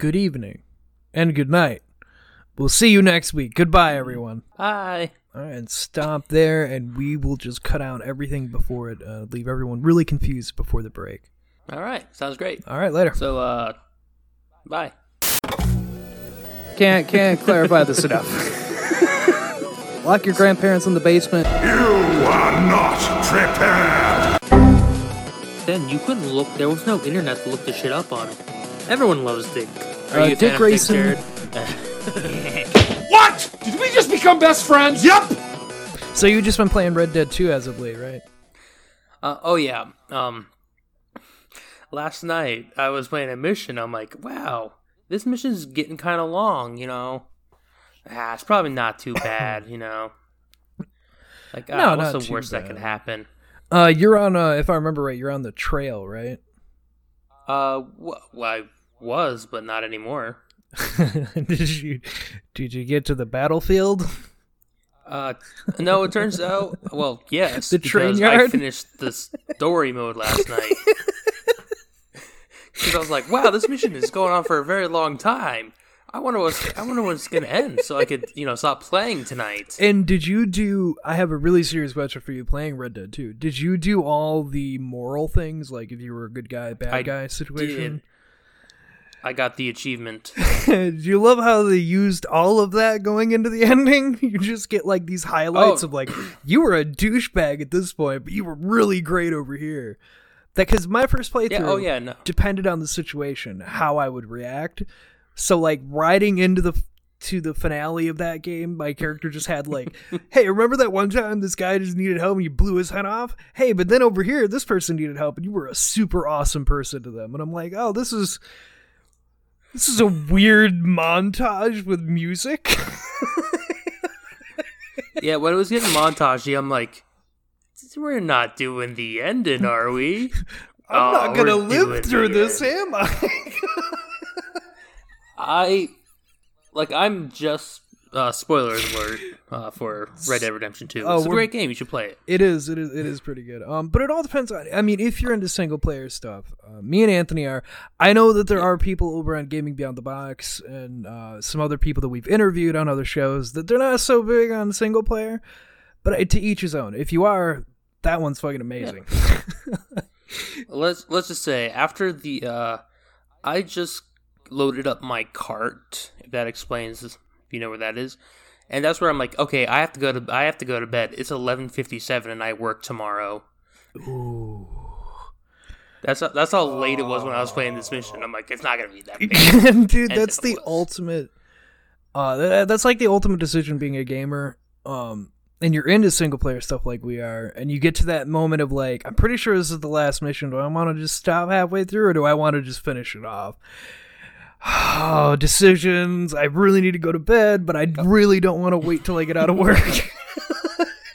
good evening, and good night. We'll see you next week. Goodbye, everyone. Bye. All right, and stop there, and we will just cut out everything before it, uh, leave everyone really confused before the break. All right. Sounds great. All right, later. So, uh, bye. Can't can't clarify this enough. Lock your grandparents in the basement. You are not prepared! Then you couldn't look. There was no internet to look the shit up on. Everyone loves Dick. Are Uh, you Dick fan Grayson- Jared? What? Did we just become best friends? Yep. So you've just been playing Red Dead 2 as of late, right? Uh, oh yeah. Um, last night I was playing a mission. I'm like, wow, this mission's getting kind of long. You know, ah, it's probably not too bad. You know, like, ah, No, what's not the too worst that could happen? Uh, you're on. Uh, if I remember right, you're on the trail, right? Uh, wh- well, I was, but not anymore. did you did you get to the battlefield? Uh, no, it turns out, well, yes, The train because I yard? finished the story mode last night. Because I was like, wow, this mission is going on for a very long time. I wonder what's, I wonder when it's gonna end, so I could, you know, stop playing tonight. And did you do? I have a really serious question for you. Playing Red Dead 2, did you do all the moral things, like if you were a good guy, bad I guy situation? I got the achievement. Do you love how they used all of that going into the ending? You just get like these highlights Oh. of like you were a douchebag at this point, but you were really great over here. That because my first playthrough, Yeah. Oh yeah. No. depended on the situation how I would react. So like riding into the to the finale of that game, my character just had like, "Hey, remember that one time this guy just needed help and you blew his head off? Hey, but then over here this person needed help and you were a super awesome person to them." And I'm like, "Oh, this is this is a weird montage with music." Yeah. When it was getting montagey, I'm like, we're not doing the ending, are we? I'm Oh, not gonna live through this, end. am I? I like I'm just uh spoilers alert uh, for Red Dead Redemption 2. Oh, it's a great game, you should play it. It is. It is. It is pretty good. Um, but it all depends on. I mean, if you're into single player stuff, uh, me and Anthony are. I know that there are people over on Gaming Beyond the Box and uh, some other people that we've interviewed on other shows that they're not so big on single player. But to each his own. If you are, that one's fucking amazing. Let's let's just say after the uh I just loaded up my cart, if that explains if you know where that is. And that's where I'm like, okay, I have to go to I have to go to bed. It's 11:57 and I work tomorrow. Ooh. That's that's how late it was when I was playing this mission. I'm like, it's not going to be that big. Dude, And that's the was. ultimate. Uh, tha- that's like the ultimate decision being a gamer. Um, and you're into single player stuff like we are, and you get to that moment of like, I'm pretty sure this is the last mission. Do I want to just stop halfway through, or do I want to just finish it off? Oh, decisions. I really need to go to bed, but I really don't want to wait till I get out of work.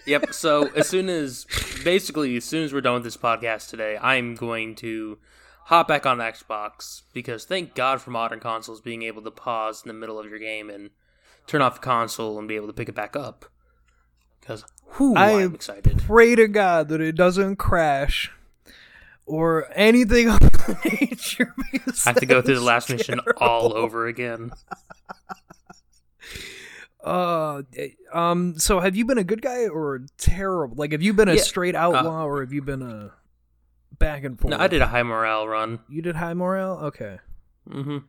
Yep. So as soon as, basically, as soon as we're done with this podcast today, I'm going to hop back on Xbox because thank God for modern consoles being able to pause in the middle of your game and turn off the console and be able to pick it back up. Because whoo, I I'm excited. Pray to God that it doesn't crash or anything of nature. I have to go through the last mission all over again. Uh, um. So, have you been a good guy or terrible? Like, have you been a Yeah, straight outlaw or have you been a back and forth? No, I did a high morale run. You did high morale. Okay. hmm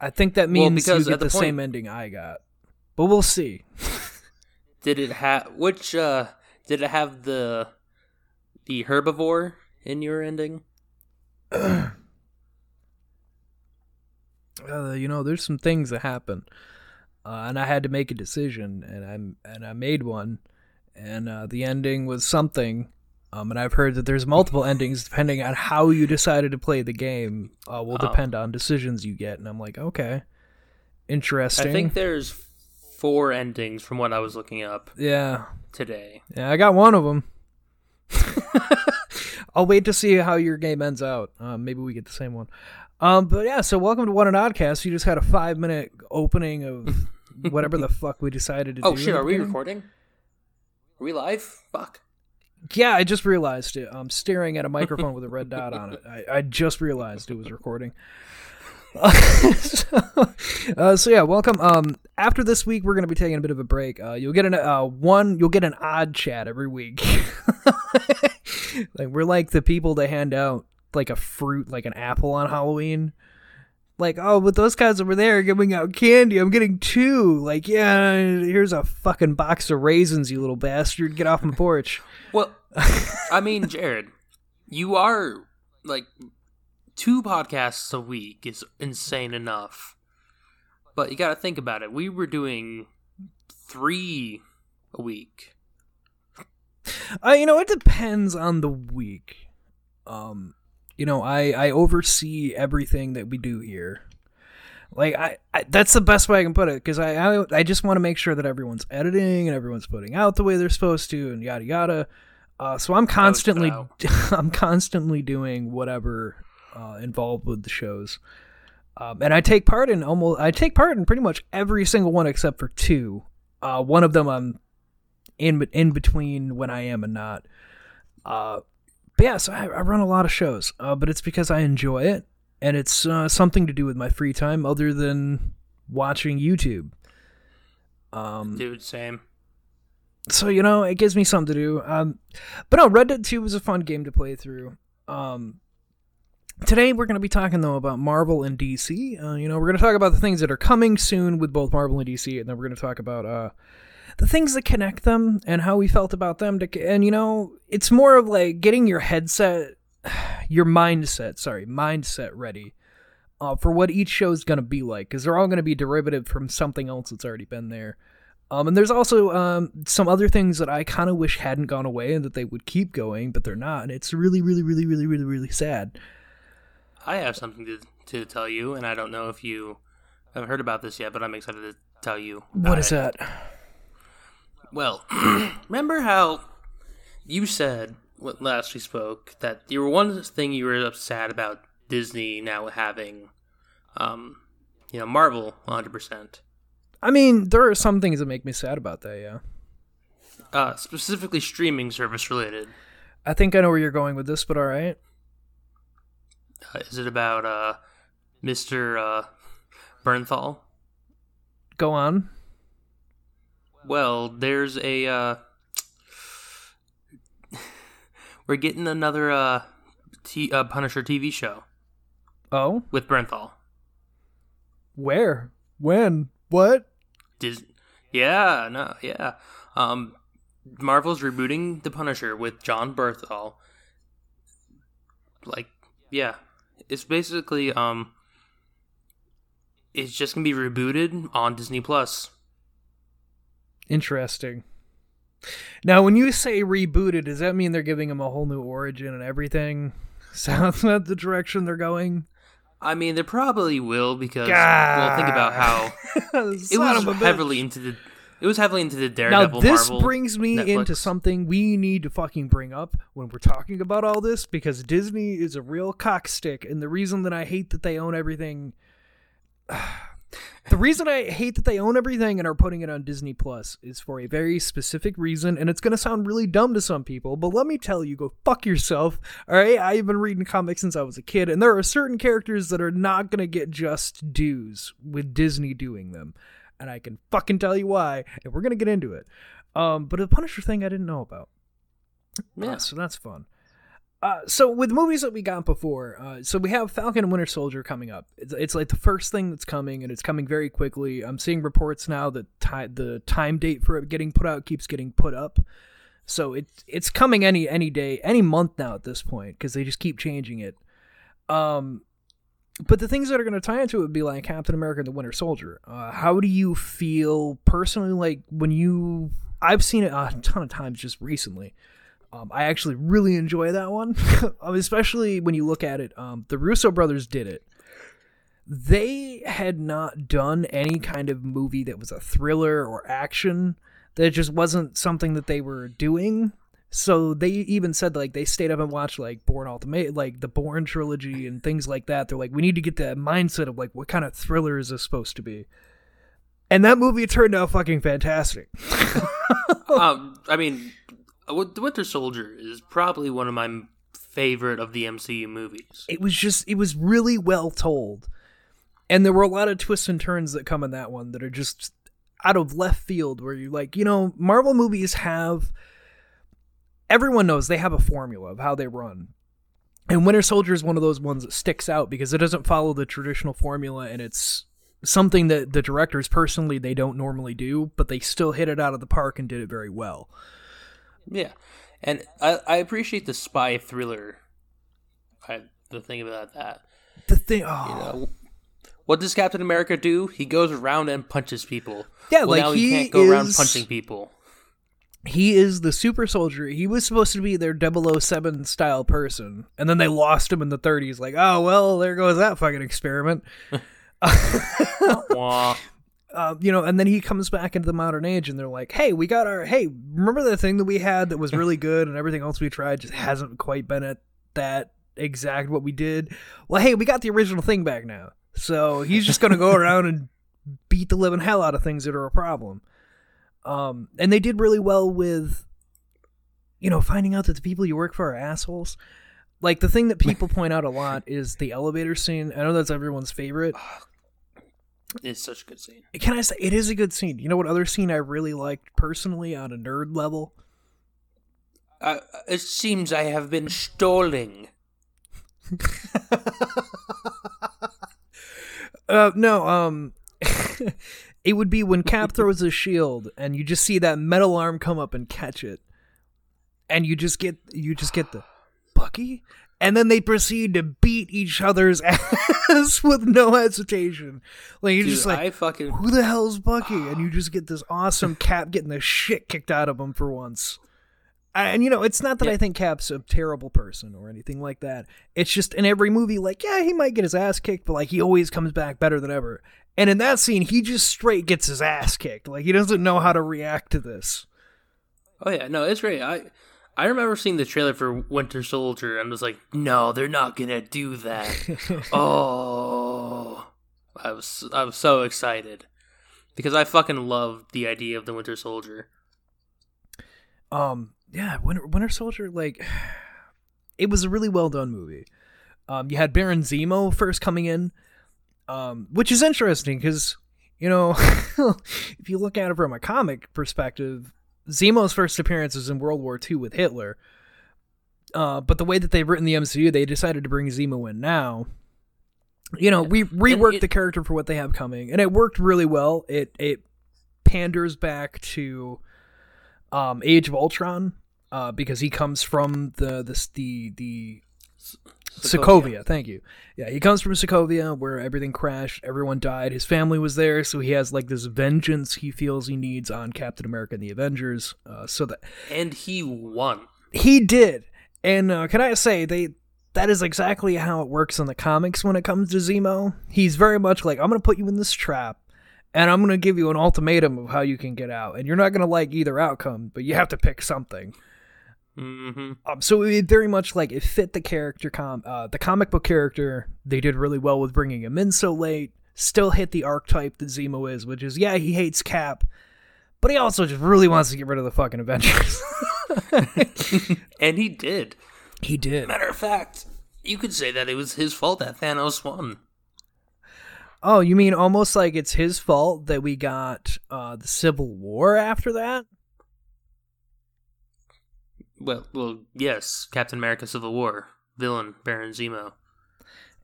I think that Well, means because you get the, the point- same ending I got, but we'll see. Did it have which? uh Did it have the the herbivore in your ending? Uh, you know, there's some things that happen, uh, and I had to make a decision, and I and I made one, and uh, the ending was something. Um, and I've heard that there's multiple endings depending on how you decided to play the game. Uh, will Oh. depend on decisions you get, and I'm like, okay, interesting. I think there's four endings from what I was looking up yeah, today. yeah, I got one of them. I'll wait to see how your game ends out. Um, maybe we get the same one. Um, but yeah, so welcome to What an Oddcast. You just had a five minute opening of whatever the fuck we decided to Oh do. shit, are we recording? Are we live? Fuck. Yeah, I just realized it. I'm staring at a microphone with a red dot on it. I, I just realized it was recording. So, uh, so yeah, welcome. Um, after this week, we're gonna be taking a bit of a break. Uh, you'll get an uh one, you'll get an odd chat every week. like we're like the people that hand out like a fruit, like an apple on Halloween. Like, oh, but those guys over there giving out candy. I'm getting two. Like, yeah, here's a fucking box of raisins, you little bastard. Get off my porch. Well, I mean, Jared, you are like two podcasts a week is insane enough. But you got to think about it. We were doing three a week. Uh, you know, it depends on the week. Um, you know, I I oversee everything that we do here. Like I, I that's the best way I can put it because I, I I just want to make sure that everyone's editing and everyone's putting out the way they're supposed to and yada yada. Uh, so I'm constantly I'm constantly doing whatever uh, involved with the shows. Um, and I take part in almost I take part in pretty much every single one except for two. Uh, one of them I'm in in between when I am and not. Uh, but yeah, so I, I run a lot of shows, uh, but it's because I enjoy it, and it's uh, something to do with my free time other than watching YouTube. Um, Dude, same. So you know, it gives me something to do. Um, but no, Red Dead Two was a fun game to play through. Um, today we're going to be talking though about Marvel and DC. Uh, you know, we're going to talk about the things that are coming soon with both Marvel and DC, and then we're going to talk about uh, the things that connect them and how we felt about them. To, and you know, it's more of like getting your headset, your mindset, sorry, mindset ready uh, for what each show is going to be like, because they're all going to be derivative from something else that's already been there. Um, and there's also um, some other things that I kind of wish hadn't gone away and that they would keep going, but they're not. And it's really, really, really, really, really, really sad. I have something to, to tell you, and I don't know if you have heard about this yet, but I'm excited to tell you. What is it. that? Well, remember how you said when last we spoke that you were one thing you were upset about Disney now having, um, you know, Marvel 100. percent I mean, there are some things that make me sad about that. Yeah. Uh, specifically streaming service related. I think I know where you're going with this, but all right. Uh, is it about uh, Mr. Uh, Bernthal? Go on. Well, there's a uh we're getting another uh, T- uh Punisher TV show. Oh, with Bernthal. Where? When? What? Dis- yeah, no, yeah. Um Marvel's rebooting The Punisher with Jon Bernthal. Like, yeah. It's basically um it's just going to be rebooted on Disney Plus. Interesting. Now, when you say rebooted, does that mean they're giving him a whole new origin and everything? Sounds that the direction they're going? I mean, they probably will because God. well, think about how it was heavily into the it was heavily into the Daredevil. Now this Marvel, brings me Netflix. into something we need to fucking bring up when we're talking about all this because Disney is a real cockstick, and the reason that I hate that they own everything. The reason I hate that they own everything and are putting it on Disney Plus is for a very specific reason, and it's going to sound really dumb to some people, but let me tell you, go fuck yourself. All right, I've been reading comics since I was a kid, and there are certain characters that are not going to get just dues with Disney doing them, and I can fucking tell you why, and we're to get into it. Um, but the Punisher thing I didn't know about. Yeah, uh, so that's fun. Uh, so with movies that we got before, uh, so we have Falcon and Winter Soldier coming up. It's, it's, like the first thing that's coming, and it's coming very quickly. I'm seeing reports now that ti- the time date for it getting put out keeps getting put up. So it's it's coming any any day, any month now at this point because they just keep changing it. Um, but the things that are going to tie into it would be like Captain America and the Winter Soldier. Uh, how do you feel personally? Like when you, I've seen it a ton of times just recently um, I actually really enjoy that one, um, especially when you look at it. Um, the Russo brothers did it. They had not done any kind of movie that was a thriller or action. That just wasn't something that they were doing. So they even said like they stayed up and watched like Bourne Ultimatum, like the Bourne trilogy and things like that. They're like, we need to get that mindset of like what kind of thriller is this supposed to be. And that movie turned out fucking fantastic. um, I mean, the Winter Soldier is probably one of my favorite of the MCU movies. It was just it was really well told. and there were a lot of twists and turns that come in that one that are just out of left field where you're like you know marvel movies have everyone knows they have a formula of how they run and winter soldier is one of those ones that sticks out because it doesn't follow the traditional formula and it's something that the directors personally they don't normally do but they still hit it out of the park and did it very well Yeah, and I, I appreciate the spy thriller. I, the thing about that, the thing oh you know, what does Captain America do? He goes around and punches people. Yeah, well, like, now he, he can't go around is- punching people. He is the super soldier. He was supposed to be their 007 style person, and then they lost him in the 30s. Like, oh well, there goes that fucking experiment. Uh, you know, and then he comes back into the modern age, and they're like, "Hey, we got our hey, remember the thing that we had that was really good, and everything else we tried just hasn't quite been at that exact what we did. Well, hey, we got the original thing back now, so he's just gonna go around and beat the living hell out of things that are a problem. Um, and they did really well with, you know, finding out that the people you work for are assholes. Like the thing that people point out a lot is the elevator scene. I know that's everyone's favorite. It's such a good scene. Can I say it is a good scene? You know what other scene I really liked personally on a nerd level? Uh, it seems I have been stalling. Uh, no, um, it would be when Cap throws his shield and you just see that metal arm come up and catch it, and you just get you just get the Bucky, and then they proceed to beat each other's ass with no hesitation. Like you're Dude, just like, I fucking who the hell's Bucky? And you just get this awesome Cap getting the shit kicked out of him for once. And you know, it's not that Yeah. I think Cap's a terrible person or anything like that. It's just in every movie, like, yeah, he might get his ass kicked, but like he always comes back better than ever. And in that scene, he just straight gets his ass kicked. Like he doesn't know how to react to this. Oh yeah, no, it's great. I I remember seeing the trailer for Winter Soldier and was like, no, they're not gonna do that. oh, I was I was so excited because I fucking loved the idea of the Winter Soldier. Um, yeah, Winter, Winter Soldier, like, it was a really well done movie. Um, you had Baron Zemo first coming in, um, which is interesting because, you know, if you look at it from a comic perspective, Zemo's first appearance was in World War II with Hitler. Uh, but the way that they've written the MCU, they decided to bring Zemo in now. You know, we reworked it- the character for what they have coming, and it worked really well. It it panders back to um, Age of Ultron uh, because he comes from the this the the Sokovia. Thank you. Yeah, he comes from Sokovia where everything crashed, everyone died, his family was there, so he has like this vengeance he feels he needs on Captain America and the Avengers. Uh, so that and he won. he did, and uh, can I say they. That is exactly how it works in the comics when it comes to Zemo. He's very much like, I'm going to put you in this trap, and I'm going to give you an ultimatum of how you can get out. And you're not going to like either outcome, but you have to pick something. Hmm Um, so it very much like it fit the character com uh, the comic book character. They did really well with bringing him in so late. Still hit the archetype that Zemo is, which is yeah he hates Cap, but he also just really wants to get rid of the fucking Avengers. And he did. he did. Matter of fact, you could say that it was his fault that Thanos won. Oh, you mean almost like it's his fault that we got uh, the Civil War after that? Well, well, yes, Captain America: Civil War villain Baron Zemo.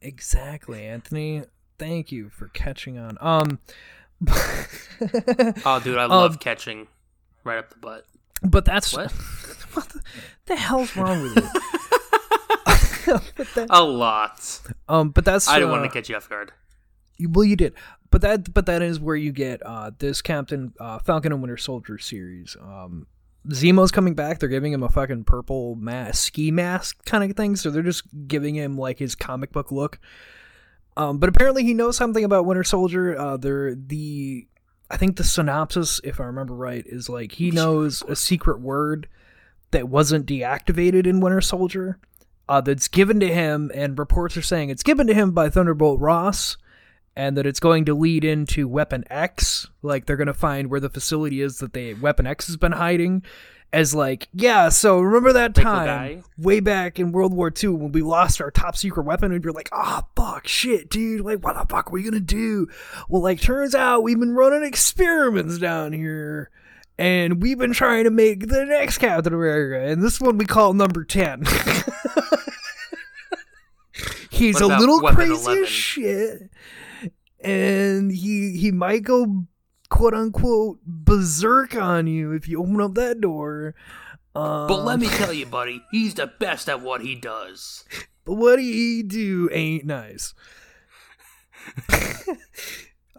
Exactly, Anthony. Thank you for catching on. Um, Oh, dude, I Um, love catching right up the butt. but that's What? what the, the hell's wrong with you? that, A lot. um, but that's I didn't uh, want to catch you off guard. You- Well, you did, but that but that is where you get uh, this Captain uh, Falcon and Winter Soldier series. Um, Zemo's coming back. They're giving him a fucking purple mask, ski mask kind of thing. So they're just giving him like his comic book look. Um, but apparently he knows something about Winter Soldier. Uh, they're the I think the synopsis, if I remember right, is like he knows a secret word that wasn't deactivated in Winter Soldier. Uh, that's given to him, and reports are saying it's given to him by Thunderbolt Ross and that it's going to lead into Weapon X. Like they're going to find where the facility is that they Weapon X has been hiding. As like, yeah, so remember that Like time way back in World War II when we lost our top secret weapon and you're like, ah, fuck, shit, dude, like, what the fuck are we gonna do? Well, like, turns out we've been running experiments down here and we've been trying to make the next Captain America, and this one we call number 10. He's a little crazy 11? as shit, and he he might go quote unquote berserk on you if you open up that door. Um, But let me tell you, buddy, he's the best at what he does. but what he do ain't nice.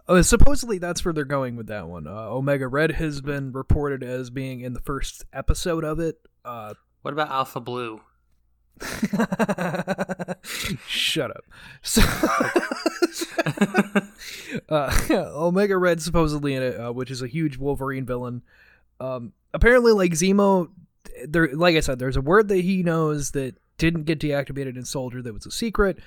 Uh, supposedly that's where they're going with that one. Uh, Omega Red has been reported as being in the first episode of it. Uh, What about Alpha Blue? Shut up. So, uh, Omega Red supposedly in it, uh, which is a huge Wolverine villain. Um, apparently, like Zemo, there, like I said, there's a word that he knows that didn't get deactivated in Soldier that was a secret.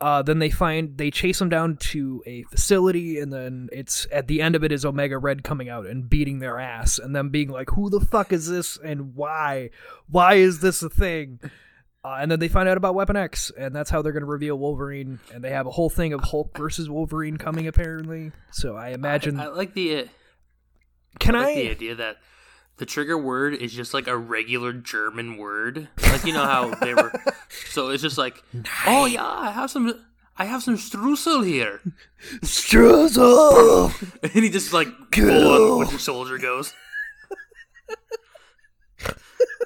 Uh, then they find they chase him down to a facility, and then it's at the end of it is Omega Red coming out and beating their ass, and them being like, "Who the fuck is this, and why? Why is this a thing?" Uh, and then they find out about Weapon X, and that's how they're going to reveal Wolverine. And they have a whole thing of Hulk versus Wolverine coming, apparently. So I imagine. I like the can I I? the idea that the trigger word is just like a regular German word. Like you know how they were. So it's just like, oh yeah, I have some. I have some streusel here, Struzzel! and he just like on Winter Soldier goes.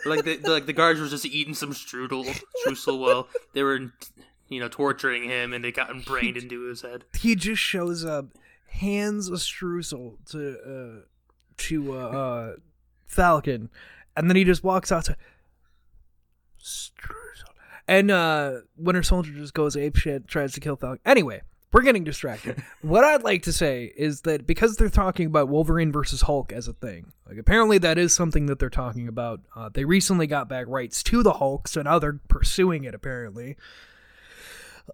Like the, like the guards were just eating some strudel streusel while they were, you know, torturing him, and they got him brained into his head. He just shows up, hands a streusel to uh, to uh, uh, Falcon, and then he just walks out to streusel. And uh, Winter Soldier just goes ape shit, tries to kill Falcon. Anyway, we're getting distracted. what I'd like to say is that because they're talking about Wolverine versus Hulk as a thing, like apparently that is something that they're talking about. Uh, they recently got back rights to the Hulk, so now they're pursuing it apparently.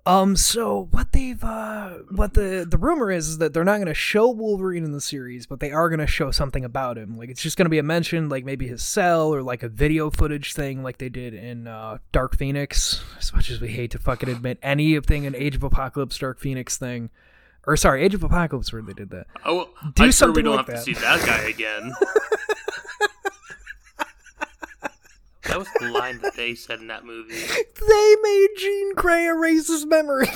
Um, so what they've uh what the the rumor is is that they're not going to show Wolverine in the series, but they are going to show something about him. Like it's just going to be a mention, like maybe his cell or like a video footage thing, like they did in uh, Dark Phoenix. As much as we hate to fucking admit anything in Age of Apocalypse, Dark Phoenix thing, or sorry, Age of Apocalypse where they did that. Oh, Do I'm sure something we don't like have that. to see that guy again. that was the line that they said in that movie. They made Jean Grey erase his memory.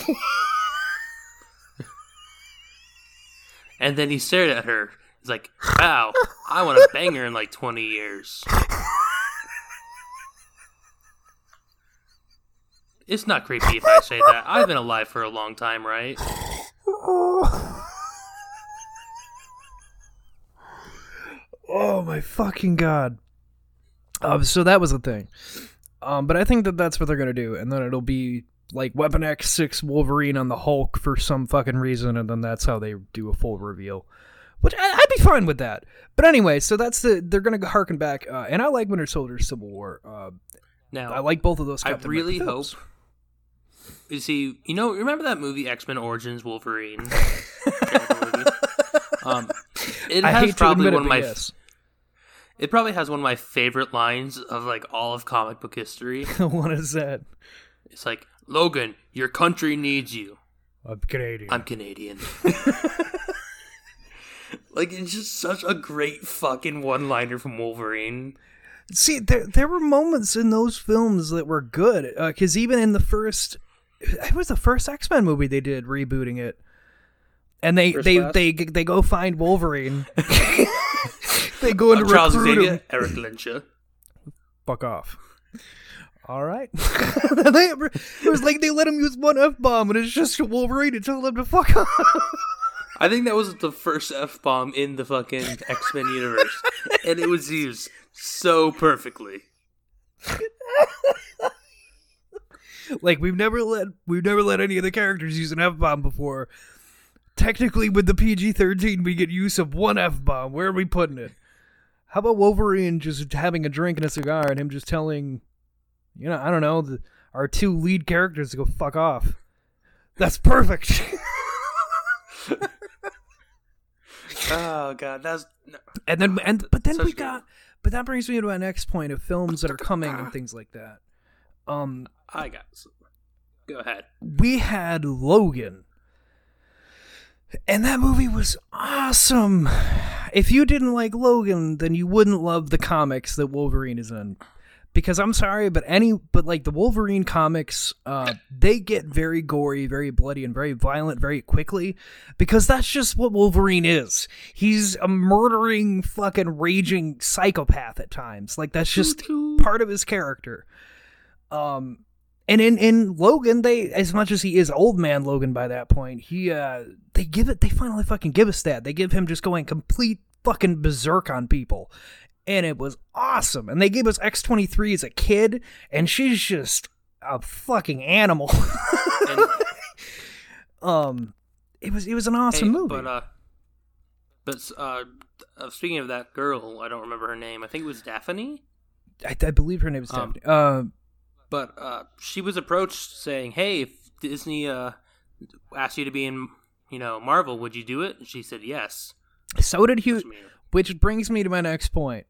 And then he stared at her. He's like, "Wow, I want to bang her in like 20 years." It's not creepy if I say that. I've been alive for a long time, right? Oh, oh my fucking god. Um, so that was the thing. Um, but I think that that's what they're gonna do, and then it'll be like Weapon X six Wolverine on the Hulk for some fucking reason, and then that's how they do a full reveal. Which I, I'd be fine with that. But anyway, so that's the they're gonna harken back, uh, and I like Winter Soldier Civil War. Uh, Now, I like both of those. I Captain really America hope. You see, you know, remember that movie X Men Origins Wolverine? Um, it I has probably one of my. yes. It probably has one of my favorite lines of like all of comic book history. what is that? It's like, Logan, your country needs you. I'm Canadian. I'm Canadian. like it's just such a great fucking one-liner from Wolverine. See, there there were moments in those films that were good. Uh, because even in the first, it was the first X Men movie they did rebooting it, and they First they, class? they they go find Wolverine. They go into I'm Charles Xavier, him. Eric Lynch. Fuck off. All right. They- it was like they let him use one f bomb, and it's just Wolverine to tell him to fuck off. I think that was the first F bomb in the fucking X Men universe, and it was used so perfectly. like we've never let we've never let any of the characters use an f bomb before. Technically, with the PG thirteen, we get use of one f bomb. Where are we putting it? How about Wolverine just having a drink and a cigar, and him just telling, you know, I don't know, the, our two lead characters to go fuck off. That's perfect. oh god, that's no. and then and but then we got but that brings me to my next point of films that are coming and things like that. Um, I got. some. Go ahead. we had Logan. And that movie was awesome. If you didn't like Logan, then you wouldn't love the comics that Wolverine is in. Because I'm sorry, but any but like the Wolverine comics, uh, they get very gory, very bloody, and very violent very quickly. Because that's just what Wolverine is. He's a murdering, fucking raging psychopath at times. Like that's just part of his character. Um, and in in Logan, they as much as he is old man Logan by that point, he uh they give it they finally fucking give us that. They give him just going complete fucking berserk on people. And it was awesome. And they gave us X twenty three as a kid, and she's just a fucking animal. And, um it was it was an awesome hey, movie. But uh, but uh, uh, speaking of that girl, I don't remember her name. I think it was Dafne. I, I believe her name is Um, Dafne. Uh, But uh, she was approached saying, "Hey, if Disney uh asked you to be in, you know, Marvel, would you do it?" And she said yes. so did Hugh Which Which brings me to my next point.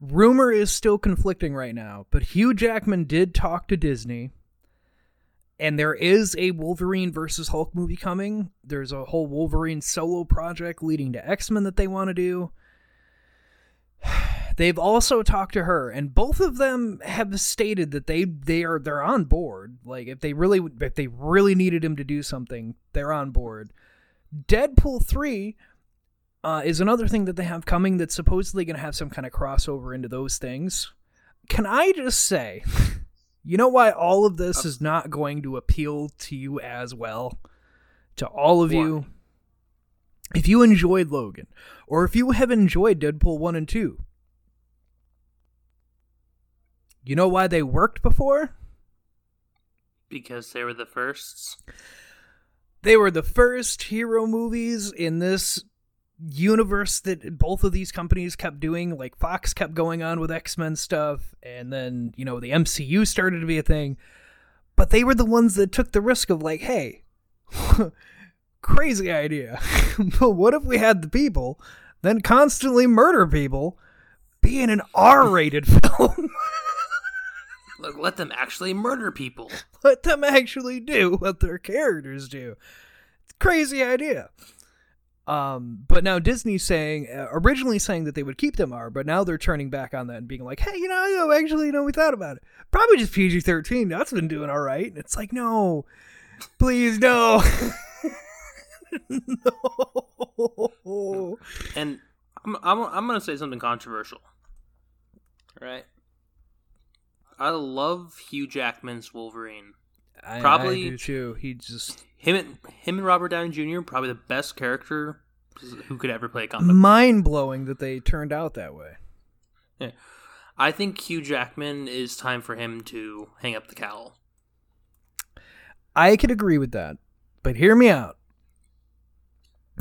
Rumor is still conflicting right now, but Hugh Jackman did talk to Disney, and there is a Wolverine versus Hulk movie coming. There's a whole Wolverine solo project leading to X Men that they want to do. They've also talked to her, and both of them have stated that they they are they're on board. Like if they really if they really needed him to do something, they're on board. Deadpool three uh, is another thing that they have coming that's supposedly going to have some kind of crossover into those things. Can I just say, you know why all of this is not going to appeal to you as well? To all of you. If you enjoyed Logan, or if you have enjoyed Deadpool 1 and 2, you know why they worked before? because they were the firsts. They were the first hero movies in this universe that both of these companies kept doing. Like Fox kept going on with X Men stuff, and then, you know, the MCU started to be a thing. But they were the ones that took the risk of, like, hey, crazy idea. but what if we had the people then constantly murder people be in an R rated film? Let them actually murder people. let them actually do what their characters do. It's crazy idea. Um, but now Disney's saying, uh, originally saying that they would keep them R, but now they're turning back on that and being like, hey, you know, you know, actually, you know, we thought about it. Probably just PG 13. That's been doing all right. And it's like, no, please, no. no. And I'm, I'm, I'm going to say something controversial. Right? I love Hugh Jackman's Wolverine. I, Probably- I do too. He just Him and him and Robert Downey Jr. probably the best character who could ever play a comic. mind blowing that they turned out that way. Yeah. I think Hugh Jackman is time for him to hang up the cowl. I could agree with that, but hear me out.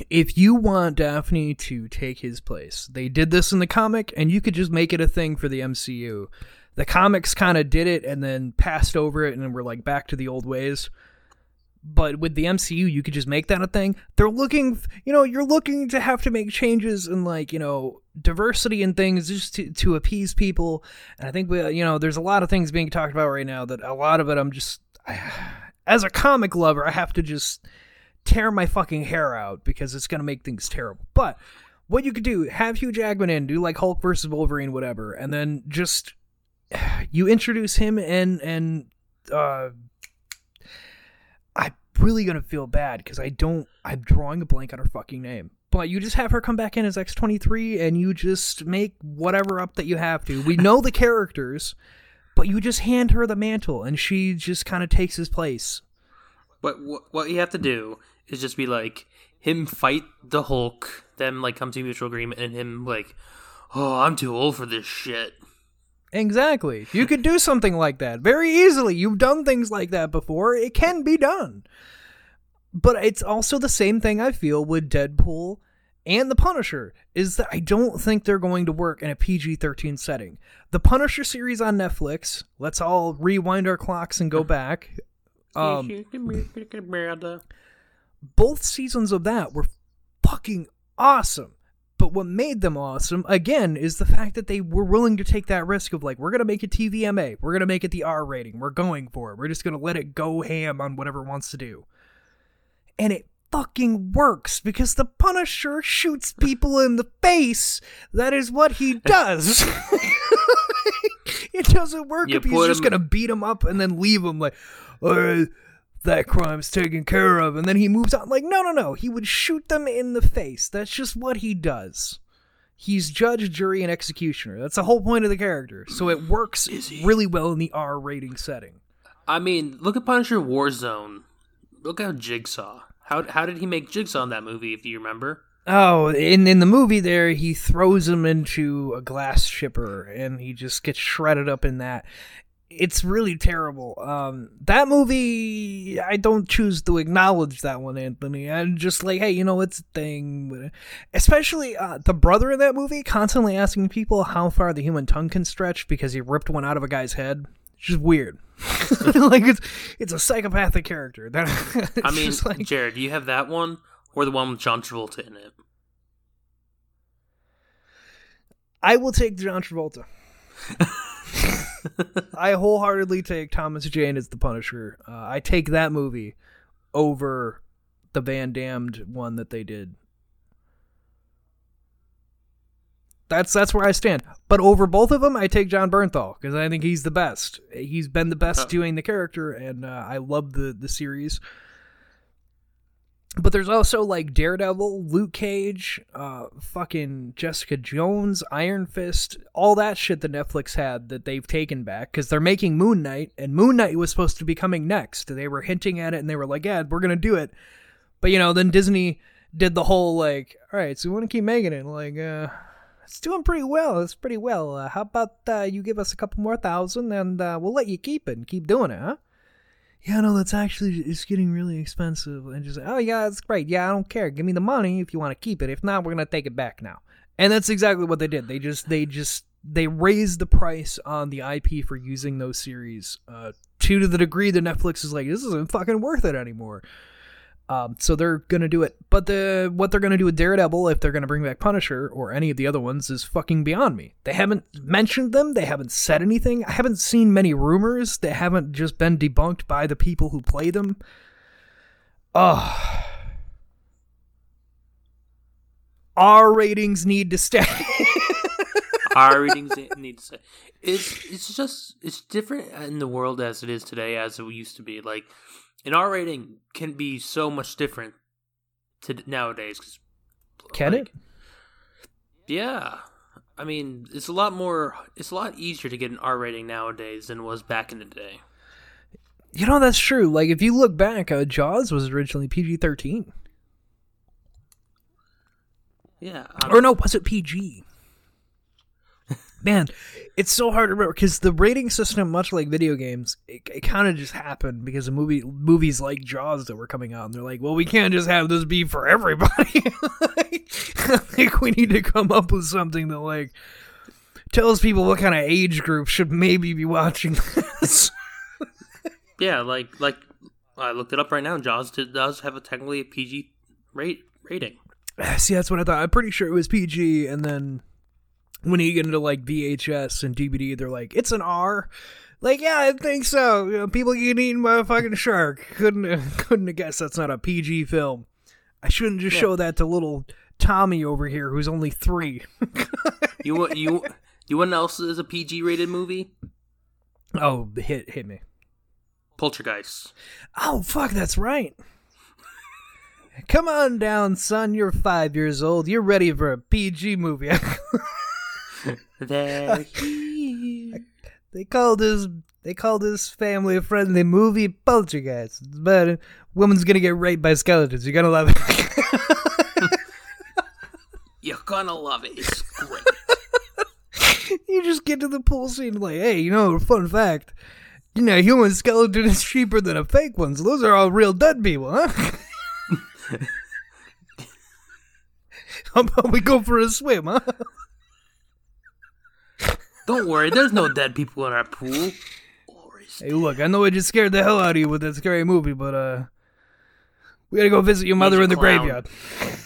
If you want Dafne to take his place, they did this in the comic, and you could just make it a thing for the MCU. The comics kind of did it and then passed over it, and then we're like back to the old ways. But with the MCU, you could just make that a thing. They're looking, you know, you're looking to have to make changes in like, you know, diversity and things just to, to appease people. And I think we, you know, there's a lot of things being talked about right now that a lot of it I'm just, as a comic lover, I have to just tear my fucking hair out because it's gonna make things terrible. But what you could do, have Hugh Jackman in, do like Hulk versus Wolverine, whatever, and then just you introduce him and and uh I'm really gonna feel bad because I don't I'm drawing a blank on her fucking name. But you just have her come back in as X twenty three and you just make whatever up that you have to. We know the characters, but you just hand her the mantle and she just kinda takes his place. What, what what you have to do is just be like him fight the Hulk, them like come to a mutual agreement, and him like, oh, I'm too old for this shit. Exactly. You could do something like that very easily. You've done things like that before. It can be done. But it's also the same thing I feel with Deadpool and The Punisher is that I don't think they're going to work in a PG-13 setting. The Punisher series on Netflix, let's all rewind our clocks and go back. Um, both seasons of that were fucking awesome. But what made them awesome, again, is the fact that they were willing to take that risk of like, we're gonna make it TVMA, we're gonna make it the R rating, we're going for it, we're just gonna let it go ham on whatever it wants to do. And it fucking works because the Punisher shoots people in the face. That is what he does. it doesn't work You if he's just him- gonna beat him up and then leave him like, "Alright, that crime's taken care of, and then he moves on. Like, no, no, no. He would shoot them in the face. That's just what he does. He's judge, jury, and executioner. That's the whole point of the character. So it works really well in the R rating setting. I mean, look at Punisher Warzone. Look at Jigsaw. How how did he make Jigsaw in that movie? If you remember. Oh, in in the movie there, he throws him into a glass shipper, and he just gets shredded up in that. It's really terrible. Um, that movie, I don't choose to acknowledge that one, Anthony. I'm just like, hey, you know, it's a thing. Especially uh, the brother in that movie, constantly asking people how far the human tongue can stretch because he ripped one out of a guy's head. It's just weird. like it's it's a psychopathic character. That I mean, like- Jared, do you have that one or the one with John Travolta in it? I will take John Travolta. I wholeheartedly take Thomas Jane as the Punisher. Uh, I take that movie over the Van Damme one that they did. That's that's where I stand. But over both of them, I take Jon Bernthal because I think he's the best. He's been the best Oh. doing the character, and uh, I love the the series. But there's also like Daredevil, Luke Cage, uh, fucking Jessica Jones, Iron Fist, all that shit that Netflix had that they've taken back because they're making Moon Knight, and Moon Knight was supposed to be coming next. They were hinting at it, and they were like, "Yeah, we're gonna do it," but you know, then Disney did the whole like, "All right, so we want to keep making it." Like, uh, it's doing pretty well. It's pretty well. Uh, how about uh, you give us a couple more thousand, and uh, we'll let you keep it and keep doing it, huh? Yeah, no, that's actually it's getting really expensive. And just like, oh yeah, that's great. Yeah, I don't care. Give me the money if you want to keep it. If not, we're gonna take it back now. And that's exactly what they did. They just they just they raised the price on the IP for using those series uh, to the degree that Netflix is like this isn't fucking worth it anymore. Um, so they're gonna do it, but the what they're gonna do with Daredevil if they're gonna bring back Punisher or any of the other ones is fucking beyond me. They haven't mentioned them. They haven't said anything. I haven't seen many rumors. They haven't just been debunked by the people who play them. Oh, R ratings need to stay. Our ratings need to stay. it's it's just it's different in the world as it is today as it used to be. Like an R rating can be so much different to nowadays. 'cause, Can like, it? Yeah, I mean it's a lot more. It's a lot easier to get an R rating nowadays than it was back in the day. You know that's true. Like if you look back, uh, Jaws was originally PG thirteen, Yeah, or no, was it PG? Man, it's so hard to remember because the rating system, much like video games, it, it kind of just happened because of movie movies like Jaws that were coming out, and they're like, "Well, we can't just have this be for everybody. I think we need to come up with something that like tells people what kind of age group should maybe be watching this." yeah, like like I looked it up right now. Jaws did, does have a technically a PG rate rating. See, that's what I thought. I'm pretty sure it was PG, and then when you get into like VHS and DVD, they're like, "It's an R." Like, yeah, I think so. You know, people get eaten by a fucking shark. Couldn't couldn't have guessed that's not a PG film. I shouldn't just Yeah. show that to little Tommy over here, who's only three. You want you you want else is a PG rated movie? oh, hit hit me. Poltergeist. Oh, fuck, that's right. Come on down, son. You're five years old. You're ready for a PG movie. They're here. They called this they called this family friendly movie Poltergeist. It's about a woman's gonna get raped by skeletons. You're gonna love it. You're gonna love it. It's great. you just get to the pool scene like, hey, you know, fun fact. You know, human skeleton is cheaper than a fake one, so those are all real dead people, huh? How about we go for a swim, huh? Don't worry, there's no dead people in our pool. Hey, look, I know I just scared the hell out of you with that scary movie, but uh, We gotta go visit your mother in the clown. graveyard.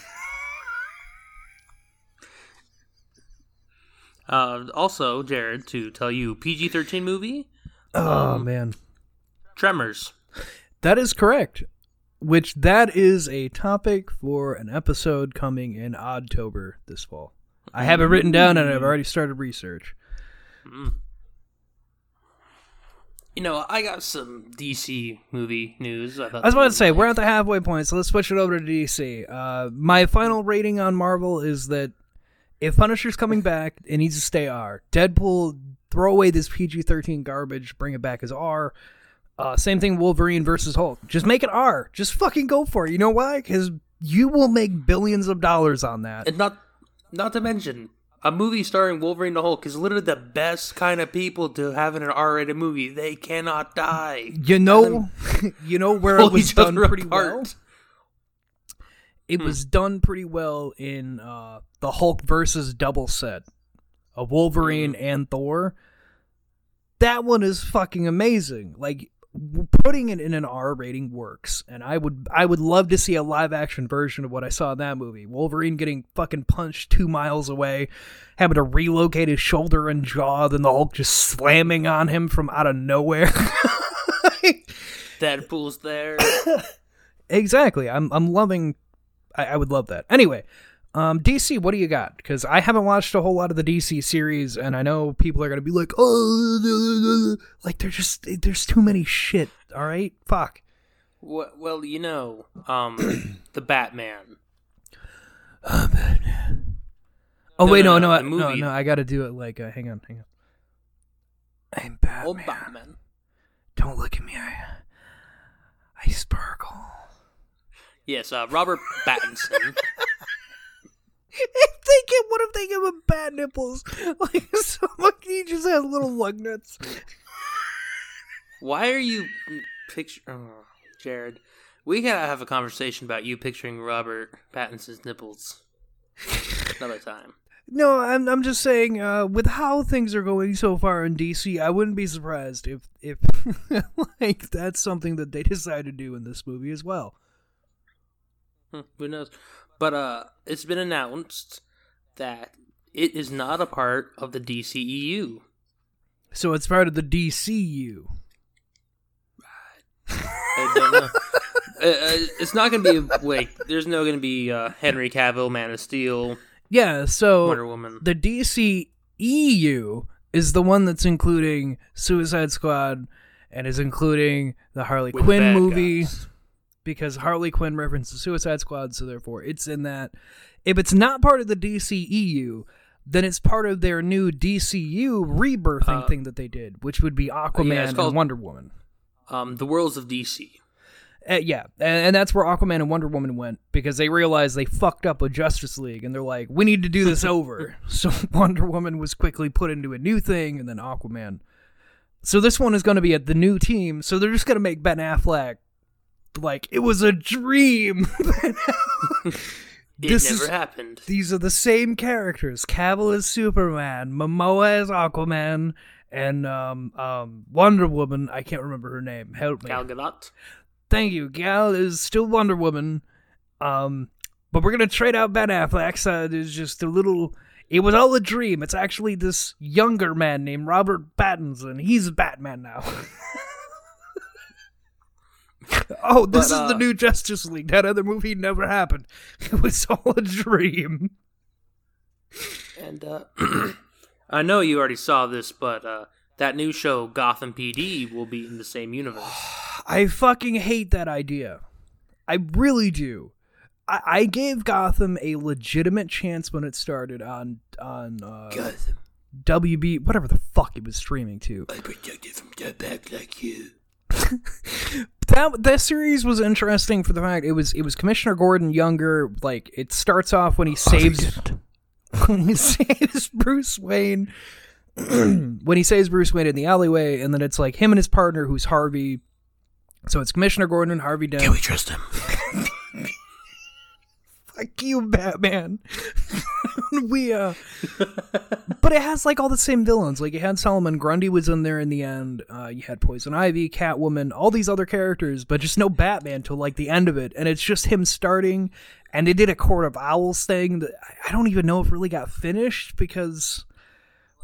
Uh, also, Jared, to tell you, PG thirteen movie, Oh man, Tremors. that is correct. Which that is a topic for an episode coming in Oddtober this fall. I have it written down and I've already started research. You know, I got some DC movie news. I, I was about to say we're at the halfway point, so let's switch it over to DC. Uh, my final rating on Marvel is that if Punisher's coming back, it needs to stay R. Deadpool, throw away this PG thirteen garbage, bring it back as R. Uh, same thing, Wolverine versus Hulk. Just make it R. Just fucking go for it. You know why? Because you will make billions of dollars on that. and not not to mention a movie starring Wolverine the Hulk is literally the best kind of people to have in an R-rated movie. They cannot die. You know, you know where it was done pretty well. apart. It was done pretty well in uh, the Hulk versus double set of Wolverine and Thor. That one is fucking amazing. Like putting it in an R rating works, and I would I would love to see a live action version of what I saw in that movie. Wolverine getting fucking punched two miles away, having to relocate his shoulder and jaw, then the Hulk just slamming on him from out of nowhere. Deadpool's there. Exactly. I'm I'm loving. I, I would love that. Anyway, um, DC, what do you got? Because I haven't watched a whole lot of the DC series, and I know people are gonna be like, oh, like they're just there's too many shit. All right, fuck. well, well, you know, um, the Batman. Oh No, wait, no, no, no, no, no, movie. no, I got to do it. Like, uh, hang on, hang on. I'm Batman. Old Batman. Don't look at me. I, I sparkle. Yes, uh, Robert Pattinson. if they get, what if they give him bad nipples? Like, someone he just has little lug nuts. Why are you picture, oh, Jared? We gotta have a conversation about you picturing Robert Pattinson's nipples another time. No, I'm I'm just saying, uh, with how things are going so far in DC, I wouldn't be surprised if if like that's something that they decide to do in this movie as well. Hmm, who knows? But uh, it's been announced that it is not a part of the DCEU. So it's part of the DCU. I don't know. uh, uh, it's not gonna be wait. There's no gonna be uh, Henry Cavill, Man of Steel, Yeah, so Wonder Woman. the DC EU is the one that's including Suicide Squad and is including the Harley with Quinn movie. guys. Because Harley Quinn references Suicide Squad, so therefore it's in that. If it's not part of the DCEU, then it's part of their new DCU rebirthing Uh, thing that they did, which would be Aquaman it's called- and Wonder Woman. Um, the worlds of DC. Uh, yeah, and, and that's where Aquaman and Wonder Woman went because they realized they fucked up with Justice League, and they're like, "We need to do this over." so Wonder Woman was quickly put into a new thing, and then Aquaman. So this one is going to be at the new team. So they're just going to make Ben Affleck like it was a dream. It This never is- happened. These are the same characters. Cavill is Superman, Momoa is Aquaman, and um, um, Wonder Woman. I can't remember her name. Help me. Gal Gadot. Thank you. Gal is still Wonder Woman. Um, but we're gonna trade out Ben Affleck. So there's just a little. It was all a dream. It's actually this younger man named Robert Pattinson. He's Batman now. oh, this But, is the uh, new Justice League. That other movie never happened. It was all a dream. And uh, I know you already saw this, but uh, that new show Gotham PD will be in the same universe. I fucking hate that idea. I really do. I, I gave Gotham a legitimate chance when it started on on uh, WB whatever the fuck it was streaming to. I protected from back like you. That that series was interesting for the fact it was it was Commissioner Gordon younger. Like it starts off when he oh, saves when he saves Bruce Wayne when he saves Bruce Wayne in the alleyway, and then it's like him and his partner who's Harvey. So it's Commissioner Gordon and Harvey Dent. Can we trust him? Fuck you, Batman. we uh, but it has like all the same villains. Like you had Solomon Grundy was in there in the end. Uh, you had Poison Ivy, Catwoman, all these other characters, but just no Batman till like the end of it. And it's just him starting. And they did a Court of Owls thing that I don't even know if really got finished because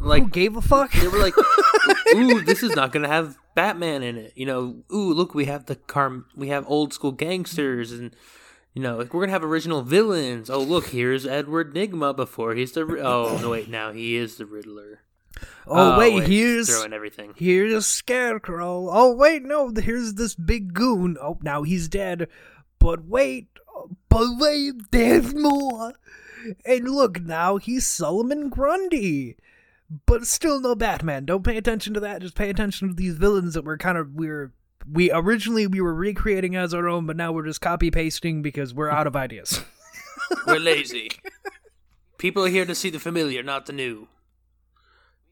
Like who gave a fuck? they were like, "Ooh, this is not gonna have Batman in it." You know, "Ooh, look, we have the car, we have old school gangsters, and you know, like we're gonna have original villains." Oh, look, here's Edward Nygma before he's the. Oh no, wait, now he is the Riddler. oh, oh wait, here's throwing everything. Here's a scarecrow. Oh wait, no, here's this big goon. Oh, now he's dead. But wait, but wait, there's more. And look, now he's Solomon Grundy. But still no Batman. Don't pay attention to that. Just pay attention to these villains that we're kind of we're we originally we were recreating as our own, but now we're just copy pasting because we're out of ideas. We're lazy. People are here to see the familiar, not the new.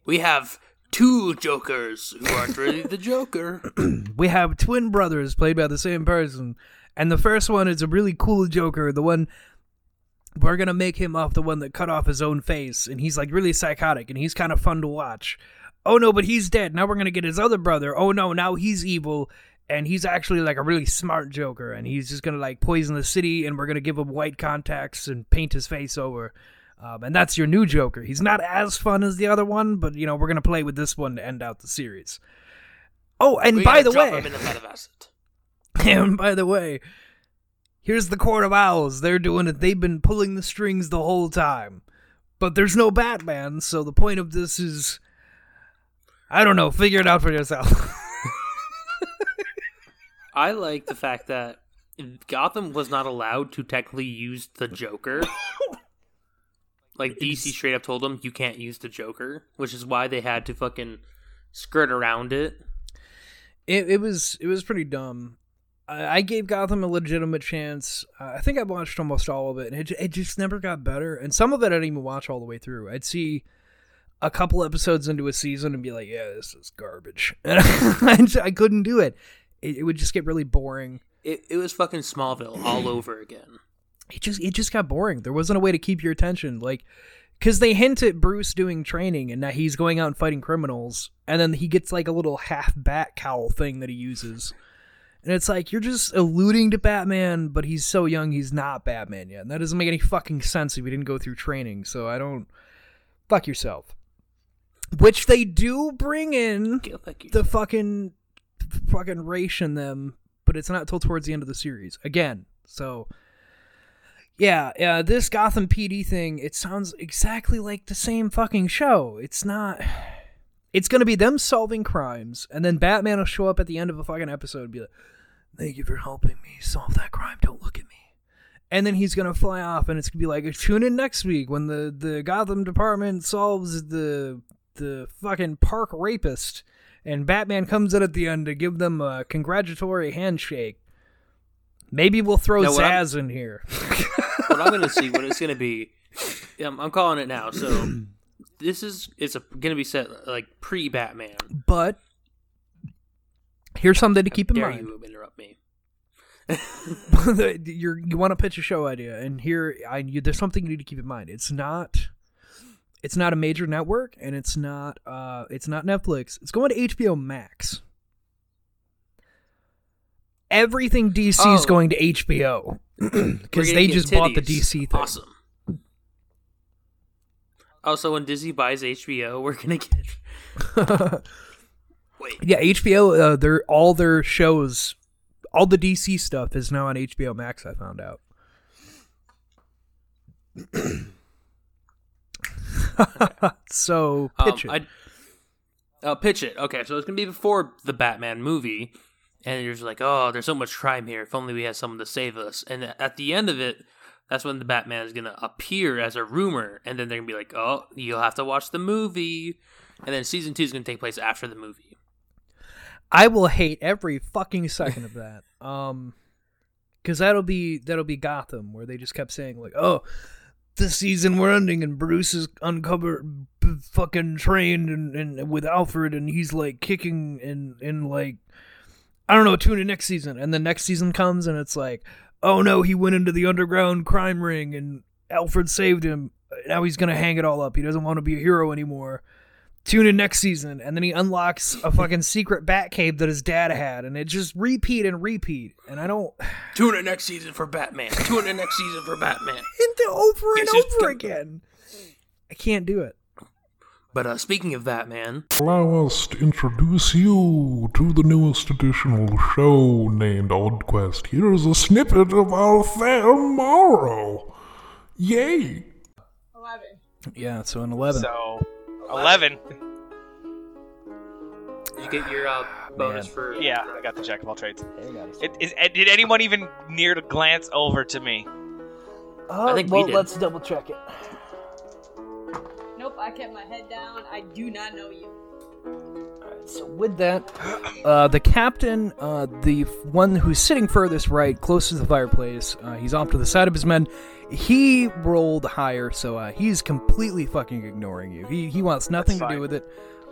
We have two Jokers who aren't really the Joker. we have twin brothers played by the same person, and the first one is a really cool Joker. The one we're gonna make him off the one that cut off his own face, and he's like really psychotic, and he's kind of fun to watch. Oh no, but he's dead. Now we're gonna get his other brother. Oh no, now he's evil, and he's actually like a really smart Joker, and he's just gonna like poison the city, and we're gonna give him white contacts and paint his face over. Um, and that's your new Joker. He's not as fun as the other one, but you know we're gonna play with this one to end out the series. Oh, and We by the way, the and by the way, here's the Court of Owls. They're doing it. They've been pulling the strings the whole time. But there's no Batman, so the point of this is I don't know, figure it out for yourself. I like the fact that Gotham was not allowed to technically use the Joker. Like DC straight up told them you can't use the Joker, which is why they had to fucking skirt around it. it, it was it was pretty dumb. I, I gave Gotham a legitimate chance. Uh, I think I watched almost all of it, and it, it just never got better. And some of it I didn't even watch all the way through. I'd see a couple episodes into a season and be like, "Yeah, this is garbage," and I, couldn't do it. it. It would just get really boring. It, it was fucking Smallville all over again. It just it just got boring. There wasn't a way to keep your attention, like. Because they hint at Bruce doing training and that he's going out and fighting criminals, and then he gets like a little half bat cowl thing that he uses. And it's like you're just alluding to Batman, but he's so young he's not Batman yet. And that doesn't make any fucking sense if he didn't go through training. So I don't fuck yourself. Which they do bring in the fucking fucking ration them, but it's not till towards the end of the series again. So yeah, yeah, this Gotham PD thing, it sounds exactly like the same fucking show. It's not it's gonna be them solving crimes, and then Batman will show up at the end of a fucking episode and be like, Thank you for helping me solve that crime. Don't look at me. And then he's gonna fly off and it's gonna be like tune in next week when the, the Gotham department solves the the fucking park rapist and Batman comes in at the end to give them a congratulatory handshake. Maybe we'll throw No, what I'm- in here. what I'm gonna see, what it's gonna be. Um, I'm calling it now. So this is it's a, gonna be set like pre Batman. But here's something to keep in mind. you interrupt me? You're, you want to pitch a show idea, and here I you, there's something you need to keep in mind. It's not it's not a major network, and it's not uh it's not Netflix. It's going to HBO Max. Everything DC is Oh. going to HBO because they just bought the. DC thing. Awesome. Also, when Disney buys HBO, we're gonna get. Wait, Yeah, HBO. Uh, their all their shows, all the DC stuff is now on HBO Max. I found out. so pitch um, it. I, uh, pitch it. Okay, so it's gonna be before the Batman movie, and you're just like, oh, there's so much crime here. If only we had someone to save us. And at the end of it, that's when the Batman is gonna appear as a rumor, and then they're gonna be like, oh, you'll have to watch the movie. And then season two is gonna take place after the movie. I will hate every fucking second of that. Um, because that'll be that'll be Gotham, where they just kept saying like, "Oh, this season we're ending, and Bruce is uncovered, b- fucking trained, and, and with Alfred, and he's like kicking and and like, I don't know, tune in next season." And the next season comes, and it's like, "Oh no, he went into the underground crime ring, and Alfred saved him." now he's gonna hang it all up. He doesn't want to be a hero anymore. Tune in next season, and then he unlocks a fucking secret Batcave that his dad had, and it just repeat and repeat. And I don't Tune in next season for Batman. Tune in next season for Batman. into over and It's over com- again. I can't do it. But uh, speaking of Batman, Allow us to introduce you to the newest additional show named Odd Quest. Here's a snippet of our fair morrow. Yay! 11. Yeah, so an eleven. So, 11. you get your uh, bonus Man. for Yeah, I got the jack of all trades. It, is, eh, did anyone even near to glance over to me? Uh, think we did. let's double check it. Nope, I kept my head down. I do not know you. So with that, uh, the captain, uh, the one who's sitting furthest right, close to the fireplace, uh, he's off to the side of his men. He rolled higher, so uh, he's completely fucking ignoring you. He he wants nothing to do with it.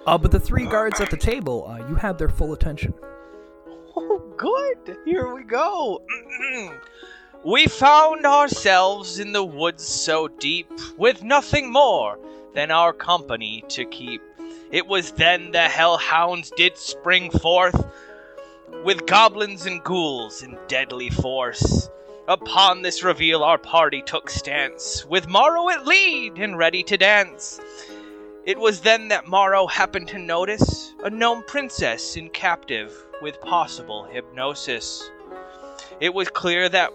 Uh, but the three guards at the table, uh, you have their full attention. Oh, good. Here we go. we found ourselves in the woods so deep, with nothing more than our company to keep. It was then the hellhounds did spring forth, with goblins and ghouls in deadly force. Upon this reveal, our party took stance, with Morrow at lead and ready to dance. It was then that Morrow happened to notice a gnome princess in captive with possible hypnosis. It was clear that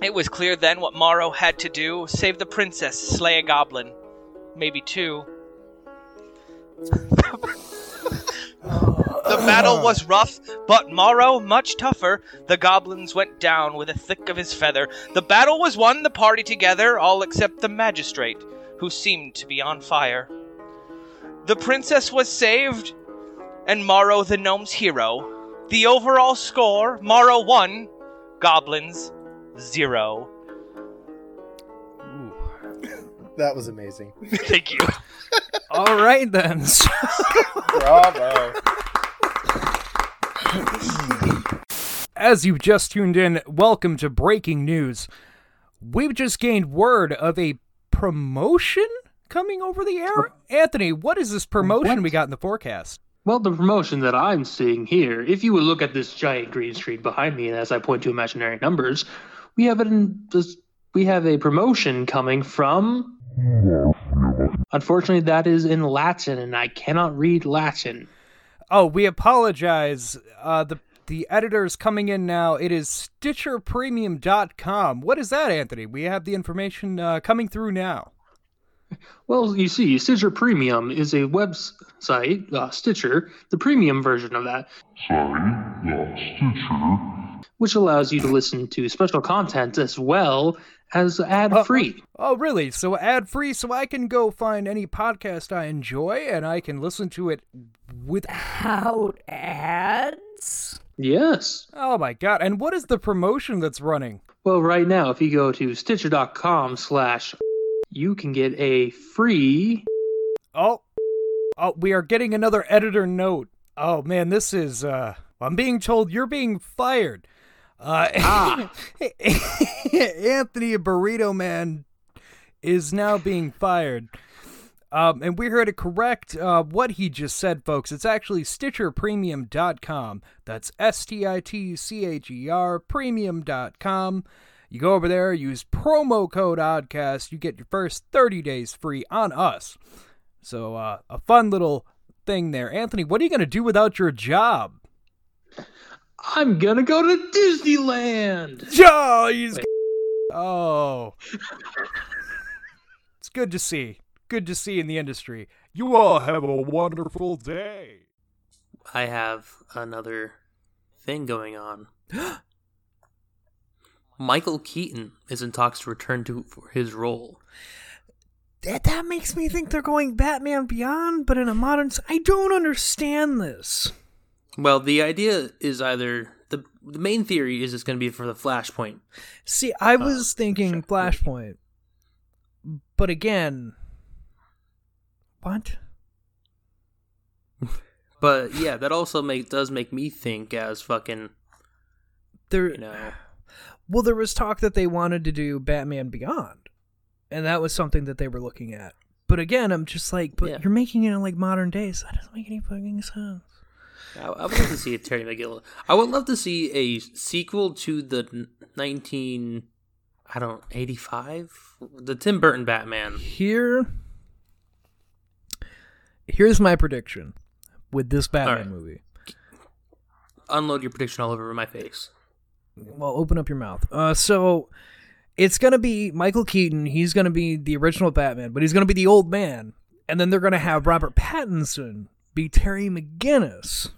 it was clear then what Morrow had to do: save the princess, slay a goblin, maybe two. The battle was rough, but Morrow much tougher. The goblins went down with a thick of his feather. The battle was won, the party together, all except the magistrate, who seemed to be on fire. The princess was saved, and Morrow the gnome's hero. The overall score Morrow 1, Goblins 0. That was amazing. Thank you. All right then. So- Bravo. As you've just tuned in, welcome to breaking news. We've just gained word of a promotion coming over the air. Anthony, what is this promotion What? we got in the forecast? Well, the promotion that I'm seeing here, if you would look at this giant green screen behind me, and as I point to imaginary numbers, we have an this, we have a promotion coming from. Unfortunately, that is in Latin, and I cannot read Latin. Oh, we apologize. Uh, the the editor's coming in now. It is StitcherPremium.com. What is that, Anthony? We have the information uh, coming through now. Well, you see, Stitcher Premium is a website, uh, Stitcher, the premium version of that, Sorry, Stitcher. which allows you to listen to special content as well as ad free. Oh, really? So ad free, so I can go find any podcast I enjoy and I can listen to it without ads? yes. Oh my god! And what is the promotion that's running? Well, right now, if you go to stitcher.com slash, you can get a free. Oh, oh, we are getting another editor note. Oh man, this is. uh I'm being told you're being fired. Uh, Anthony Burrito Man is now being fired. Um, and we're here to correct uh, what he just said, folks. It's actually StitcherPremium.com. That's S T I T C H E R Premium.com. You go over there, use promo code ODCAST, you get your first 30 days free on us. So, uh, a fun little thing there. Anthony, what are you going to do without your job? I'm gonna go to Disneyland! Oh, he's... oh. it's good to see. Good to see in the industry. You all have a wonderful day. I have another thing going on. Michael Keaton is in talks to return to for his role. That, that makes me think they're going Batman Beyond, but in a modern. I don't understand this. Well, the idea is either the the main theory is it's going to be for the Flashpoint, See, I uh, was thinking Flashpoint, but again, what? but yeah, that also make does make me think as fucking There, you know well, there was talk that they wanted to do Batman Beyond, and that was something that they were looking at. But again, I'm just like, but Yeah. you're making it in like modern days. That doesn't make any fucking sense. I, I would love to see a Terry McGill. I would love to see a sequel to the 19, I don't, 85? The Tim Burton Batman. Here, here's my prediction with this Batman Alright. movie. Unload your prediction all over my face. Well, open up your mouth. Uh, so it's gonna be Michael Keaton. He's gonna be the original Batman, but he's gonna be the old man, and then they're gonna have Robert Pattinson be Terry McGinnis.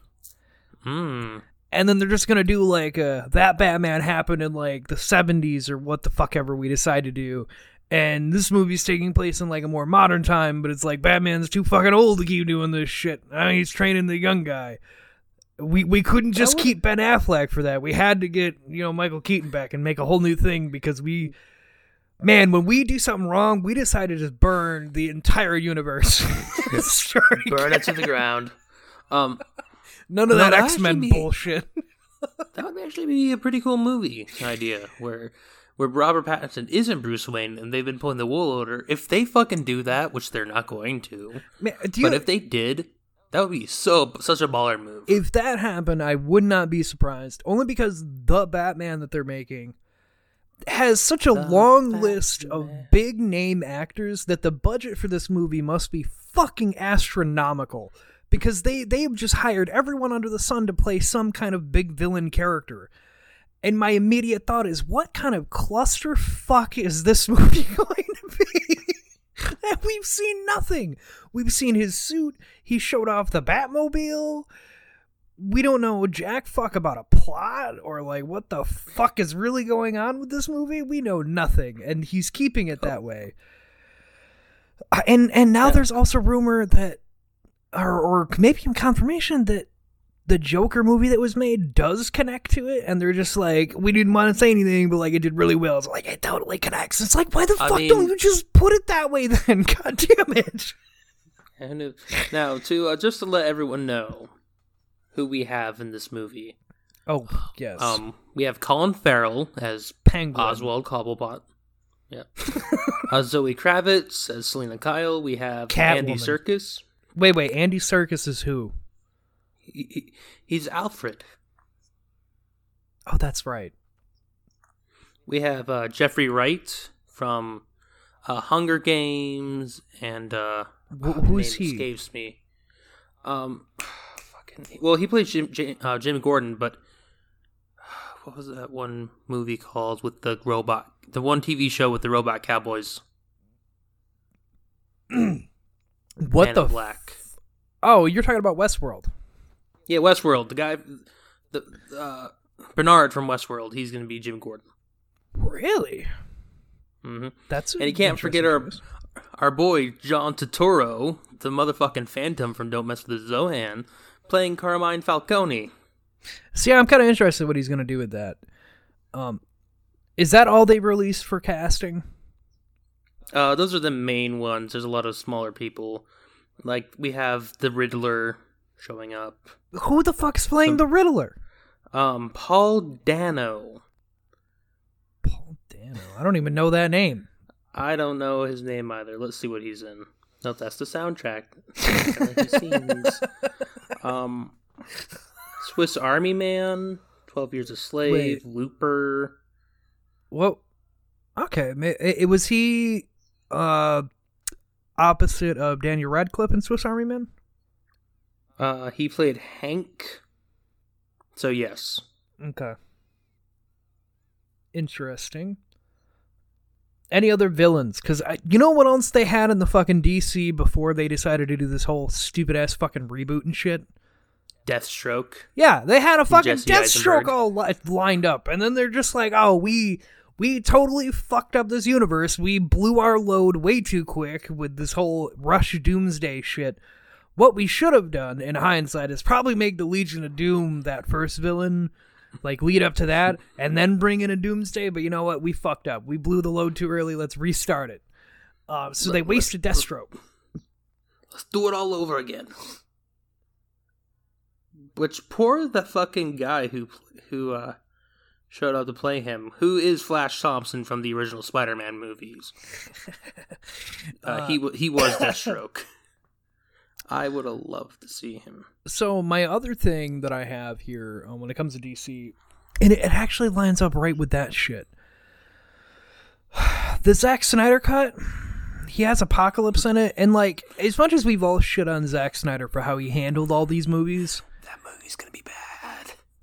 Hmm. and then they're just gonna do like uh that Batman happened in like the seventies or what the fuck ever we decide to do. And this movie's taking place in like a more modern time, but it's like Batman's too fucking old to keep doing this shit. I mean, he's training the young guy. We we couldn't just would- keep Ben Affleck for that. We had to get you know Michael Keaton back and make a whole new thing because we, man, when we do something wrong, we decide to just burn the entire universe. Burn it to the ground. Um, None of No, that that'd X Men bullshit. that would actually be a pretty cool movie idea where where Robert Pattinson isn't Bruce Wayne and they've been pulling the wool over. If they fucking do that, which they're not going to, Man, you, but if they did, that would be so such a baller move. if that happened, I would not be surprised. Only because the Batman that they're making has such a long list of big name actors that the budget for this movie must be fucking astronomical. Because they they've just hired everyone under the sun to play some kind of big villain character. And my immediate thought is, what kind of clusterfuck is this movie going to be? we've seen nothing. We've seen his suit. He showed off the Batmobile. We don't know jack fuck about a plot or like what the fuck is really going on with this movie. We know nothing, and he's keeping it that way. Uh, And and now there's also rumor that, or or maybe confirmation that the Joker movie that was made does connect to it, and they're just like, we didn't want to say anything, but like it did really well. It's like it totally connects. It's like, why the I fuck mean- don't you just put it that way then? God damn it! And now, to uh, just to let everyone know who we have in this movie, Oh yes, um, we have Colin Farrell as Penguin. Oswald Cobblepot. Yeah. uh, Zoe Kravitz as Selina Kyle. We have Andy Catwoman. Wait, wait. Andy Serkis is who? He, he- he's Alfred. Oh, that's right. We have uh, Jeffrey Wright from uh, Hunger Games and uh, Wh- who's he? Escapes me. Um, fucking. Well, he plays Jim Jim, uh, Jim Gordon, but what was that one movie called with the robot? The one TV show with the robot cowboys. What Man the? in f- Black? oh, you're talking about Westworld. Yeah, Westworld. The guy, the uh, Bernard from Westworld. He's going to be Jim Gordon. Really? hmm That's And you can't forget our our boy John Turturro, the motherfucking Phantom from Don't Mess with the Zohan, playing Carmine Falcone. See, I'm kind of interested what he's gonna do with that. Um, is that all they released for casting? Uh, those are the main ones. There's a lot of smaller people. Like we have the Riddler showing up. Who the fuck's playing the Riddler? Um, Paul Dano. Paul Dano. I don't even know that name. I don't know his name either. Let's see what he's in. No, that's the soundtrack. The. Um, Swiss Army Man, Twelve Years a Slave, Wait. Looper. Well, okay. It, it was he uh opposite of Daniel Radcliffe in Swiss Army Man. Uh, he played Hank. So yes, Okay. Interesting. Any other villains? Because you know what else they had in the fucking DC before they decided to do this whole stupid ass fucking reboot and shit? Deathstroke. Yeah, they had a fucking Jesse Deathstroke Eisenberg. all li- lined up, and then they're just like, "Oh, we we totally fucked up this universe. We blew our load way too quick with this whole Rush Doomsday shit." What we should have done in hindsight is probably make the Legion of Doom that first villain, like lead up to that, and then bring in a Doomsday. But you know what? We fucked up. We blew the load too early. Let's restart it. Uh, so they wasted Deathstroke. Let's do it all over again. Which poor the fucking guy who who uh showed up to play him, who is Flash Thompson from the original Spider-Man movies. Uh, he wa he was Deathstroke. I would have loved to see him. So my other thing that I have here um, when it comes to DC, and it, it actually lines up right with that shit. The Zack Snyder cut, he has Apocalypse in it, and like as much as we've all shit on Zack Snyder for how he handled all these movies, That movie's gonna be.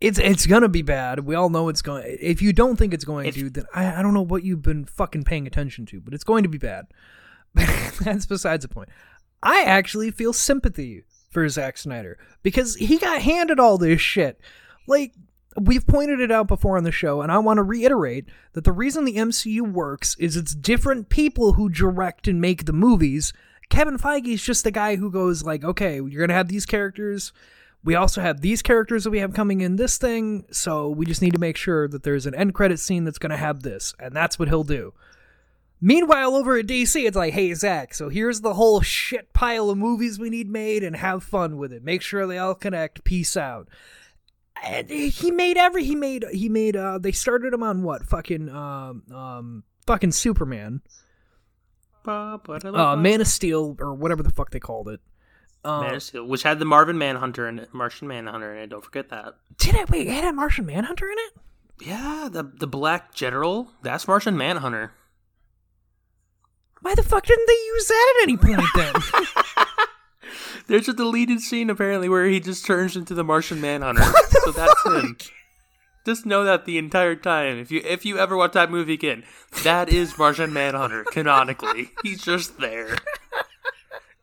It's it's gonna be bad. We all know it's going. If you don't think it's going If- to, then I, I don't know what you've been fucking paying attention to, but it's going to be bad. That's besides the point. I actually feel sympathy for Zack Snyder because he got handed all this shit. Like we've pointed it out before on the show, and I want to reiterate that the reason the MCU works is it's different people who direct and make the movies. Kevin Feige is just the guy who goes like, okay, you're gonna have these characters. We also have these characters that we have coming in this thing, so we just need to make sure that there's an end credit scene that's gonna have this, and that's what he'll do. Meanwhile, over at DC, it's like, hey, Zack, so here's the whole shit pile of movies we need made and have fun with it. Make sure they all connect. Peace out. And he made every, he made, he made, uh, they started him on what? Fucking, um, um, fucking Superman. Uh, Man of Steel, or whatever the fuck they called it. Um, Steel, which had the Marvin Manhunter and Martian Manhunter in it. Don't forget that. did it? Wait, it had a Martian Manhunter in it? Yeah, the the Black General. That's Martian Manhunter. Why the fuck didn't they use that at any point then? There's a deleted scene apparently where he just turns into the Martian Manhunter. so that's him. Just know that the entire time. If you if you ever watch that movie again, that is Martian Manhunter canonically. He's just there.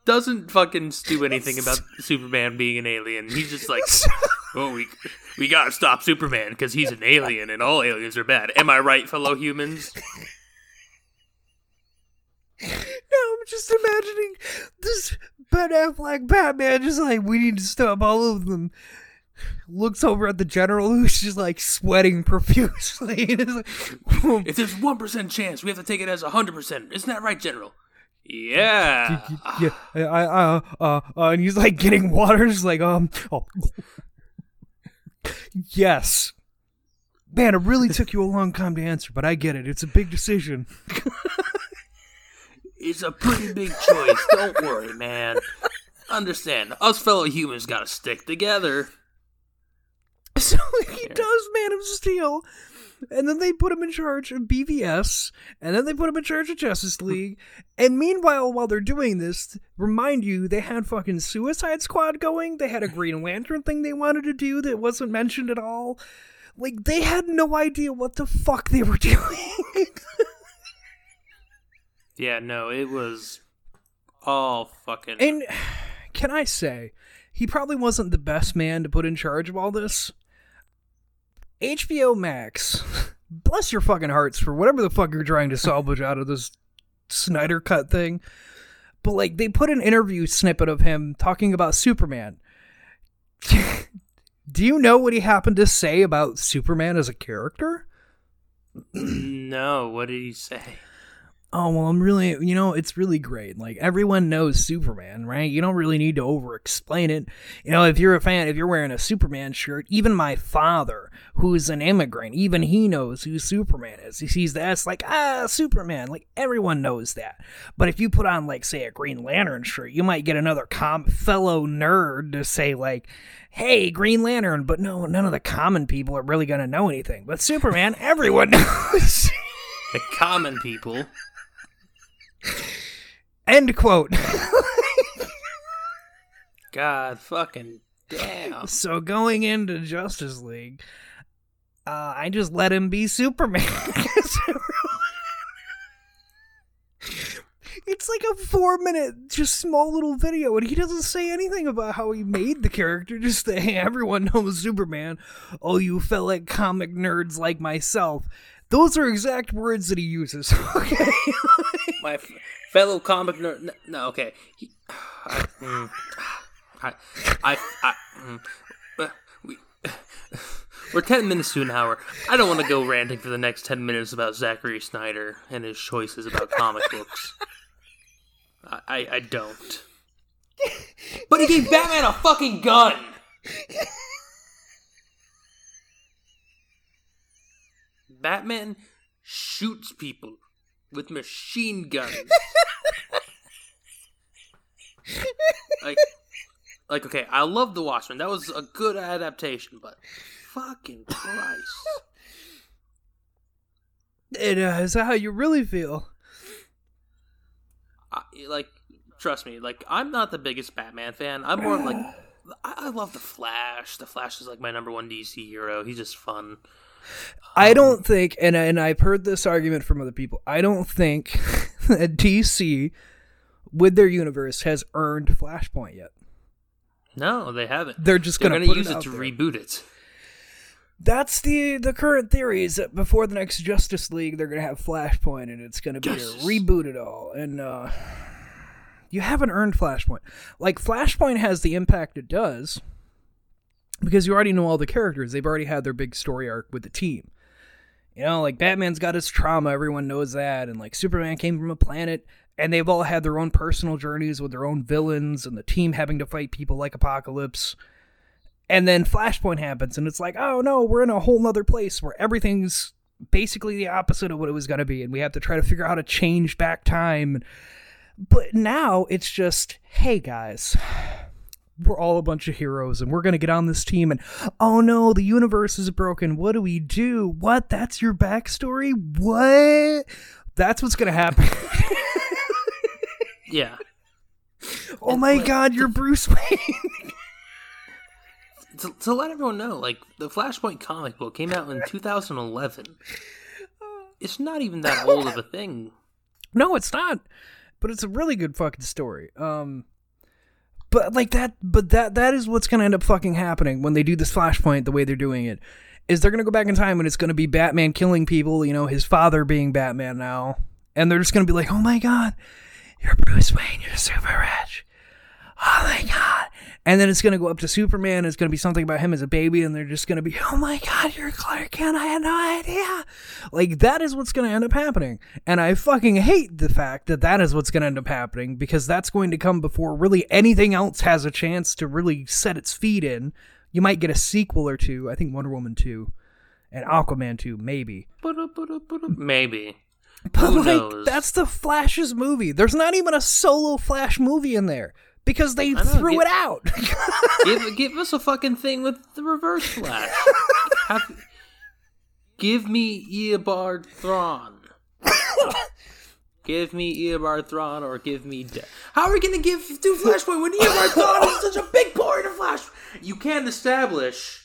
Doesn't fucking do anything about Superman being an alien. He's just like, oh, we we gotta stop Superman because he's an alien and all aliens are bad. Am I right, fellow humans? No, I'm just imagining this Ben Affleck Batman just like we need to stop all of them. Looks over at the general who's just like sweating profusely. and like, If there's one percent chance, we have to take it as hundred percent. Isn't that right, General? Yeah. yeah, I, I, uh, uh, uh, and he's like getting water, just like, um, oh, yes, man, it really took you a long time to answer, but I get it. It's a big decision. It's a pretty big choice. Don't worry, man. Understand, us fellow humans gotta stick together. So he does Man of Steel, and then they put him in charge of BVS, and then they put him in charge of Justice League. And meanwhile, while they're doing this, remind you they had fucking Suicide Squad going. They had a Green Lantern thing they wanted to do that wasn't mentioned at all. Like they had no idea what the fuck they were doing. Yeah, no, it was all fucking. and can I say, he probably wasn't the best man to put in charge of all this. HBO Max, bless your fucking hearts for whatever the fuck you're trying to salvage out of this Snyder cut thing. But like they put an interview snippet of him talking about Superman. Do you know what he happened to say about Superman as a character? no, what did he say? Oh well, I'm really, you know, it's really great. Like everyone knows Superman, right? You don't really need to over explain it. You know, if you're a fan, if you're wearing a Superman shirt, even my father, who's an immigrant, even he knows who Superman is. He sees that, it's like, ah, Superman. Like everyone knows that. But if you put on, like, say, a Green Lantern shirt, you might get another com- fellow nerd to say, like, hey, Green Lantern. But no, none of the common people are really gonna know anything. But Superman, everyone knows. The common people. End quote. God fucking damn. So going into Justice League, uh, I just let him be Superman. it's like a four minute, just small little video, and he doesn't say anything about how he made the character. Just that hey, everyone knows Superman. Oh, you fellow comic nerds like myself. Those are exact words that he uses. Okay. My f- fellow comic nerd. No, okay. He, I, mm, I, I, I, mm, uh, we, we're 10 minutes to an hour. I don't want to go ranting for the next 10 minutes about Zachary Snyder and his choices about comic books. I, I, I don't. But he gave Batman a fucking gun! Batman shoots people with machine guns. like, like okay, I love The Watchmen. That was a good adaptation, but fucking Christ. And, uh, is that how you really feel? I, like trust me like i'm not the biggest batman fan i'm more like I, I love the flash the flash is like my number one dc hero he's just fun I don't think, and and I've heard this argument from other people. I don't think that DC, with their universe, has earned Flashpoint yet. no they haven't They're just gonna, gonna use it, it, to there. reboot it That's the the current theory is that before the next Justice League, they're gonna have Flashpoint, and it's gonna be Justice. to reboot it all. And uh, you haven't earned Flashpoint. Like Flashpoint has the impact it does because you already know all the characters. They've already had their big story arc with the team. You know, like Batman's got his trauma, everyone knows that, and like Superman came from a planet, and they've all had their own personal journeys with their own villains, and the team having to fight people like Apocalypse. And then Flashpoint happens, and it's like, oh no, we're in a whole nother place where everything's basically the opposite of what it was going to be, and we have to try to figure out how to change back time. But now it's just, hey guys, we're all a bunch of heroes, and we're going to get on this team, and oh no, the universe is broken. What do we do? What? That's your backstory? What? That's what's going to happen. yeah oh my god, you're Bruce Wayne. to, to let everyone know like the flashpoint comic book came out in 2011 it's not even that old of a thing No, it's not. But it's a really good fucking story. Um but like that but that that is what's to end up fucking happening when they do this flashpoint the way they're doing it. Is they're to go back in time and it's to be Batman killing people, you know, his father being Batman now. And they're just to be like, "Oh my god, you're Bruce Wayne, you're super rich." Oh my god. And then it's going to go up to Superman. It's going to be something about him as a baby. And they're just going to be, oh my God, you're Clark Kent. I had no idea. Like, that is what's going to end up happening. And I fucking hate the fact that that is what's going to end up happening because that's going to come before really anything else has a chance to really set its feet in. You might get a sequel or two. I think Wonder Woman 2 and Aquaman 2, maybe. maybe But Who like, knows? that's the Flash's movie. There's not even a solo Flash movie in there because they know, threw get- it out. give give us a fucking thing with the reverse flash. Have, give me Eobard Thawne. give me Eobard Thawne or give me death. How are we gonna give do Flashpoint when Eobard Thawne is such a big part of Flash? You can't establish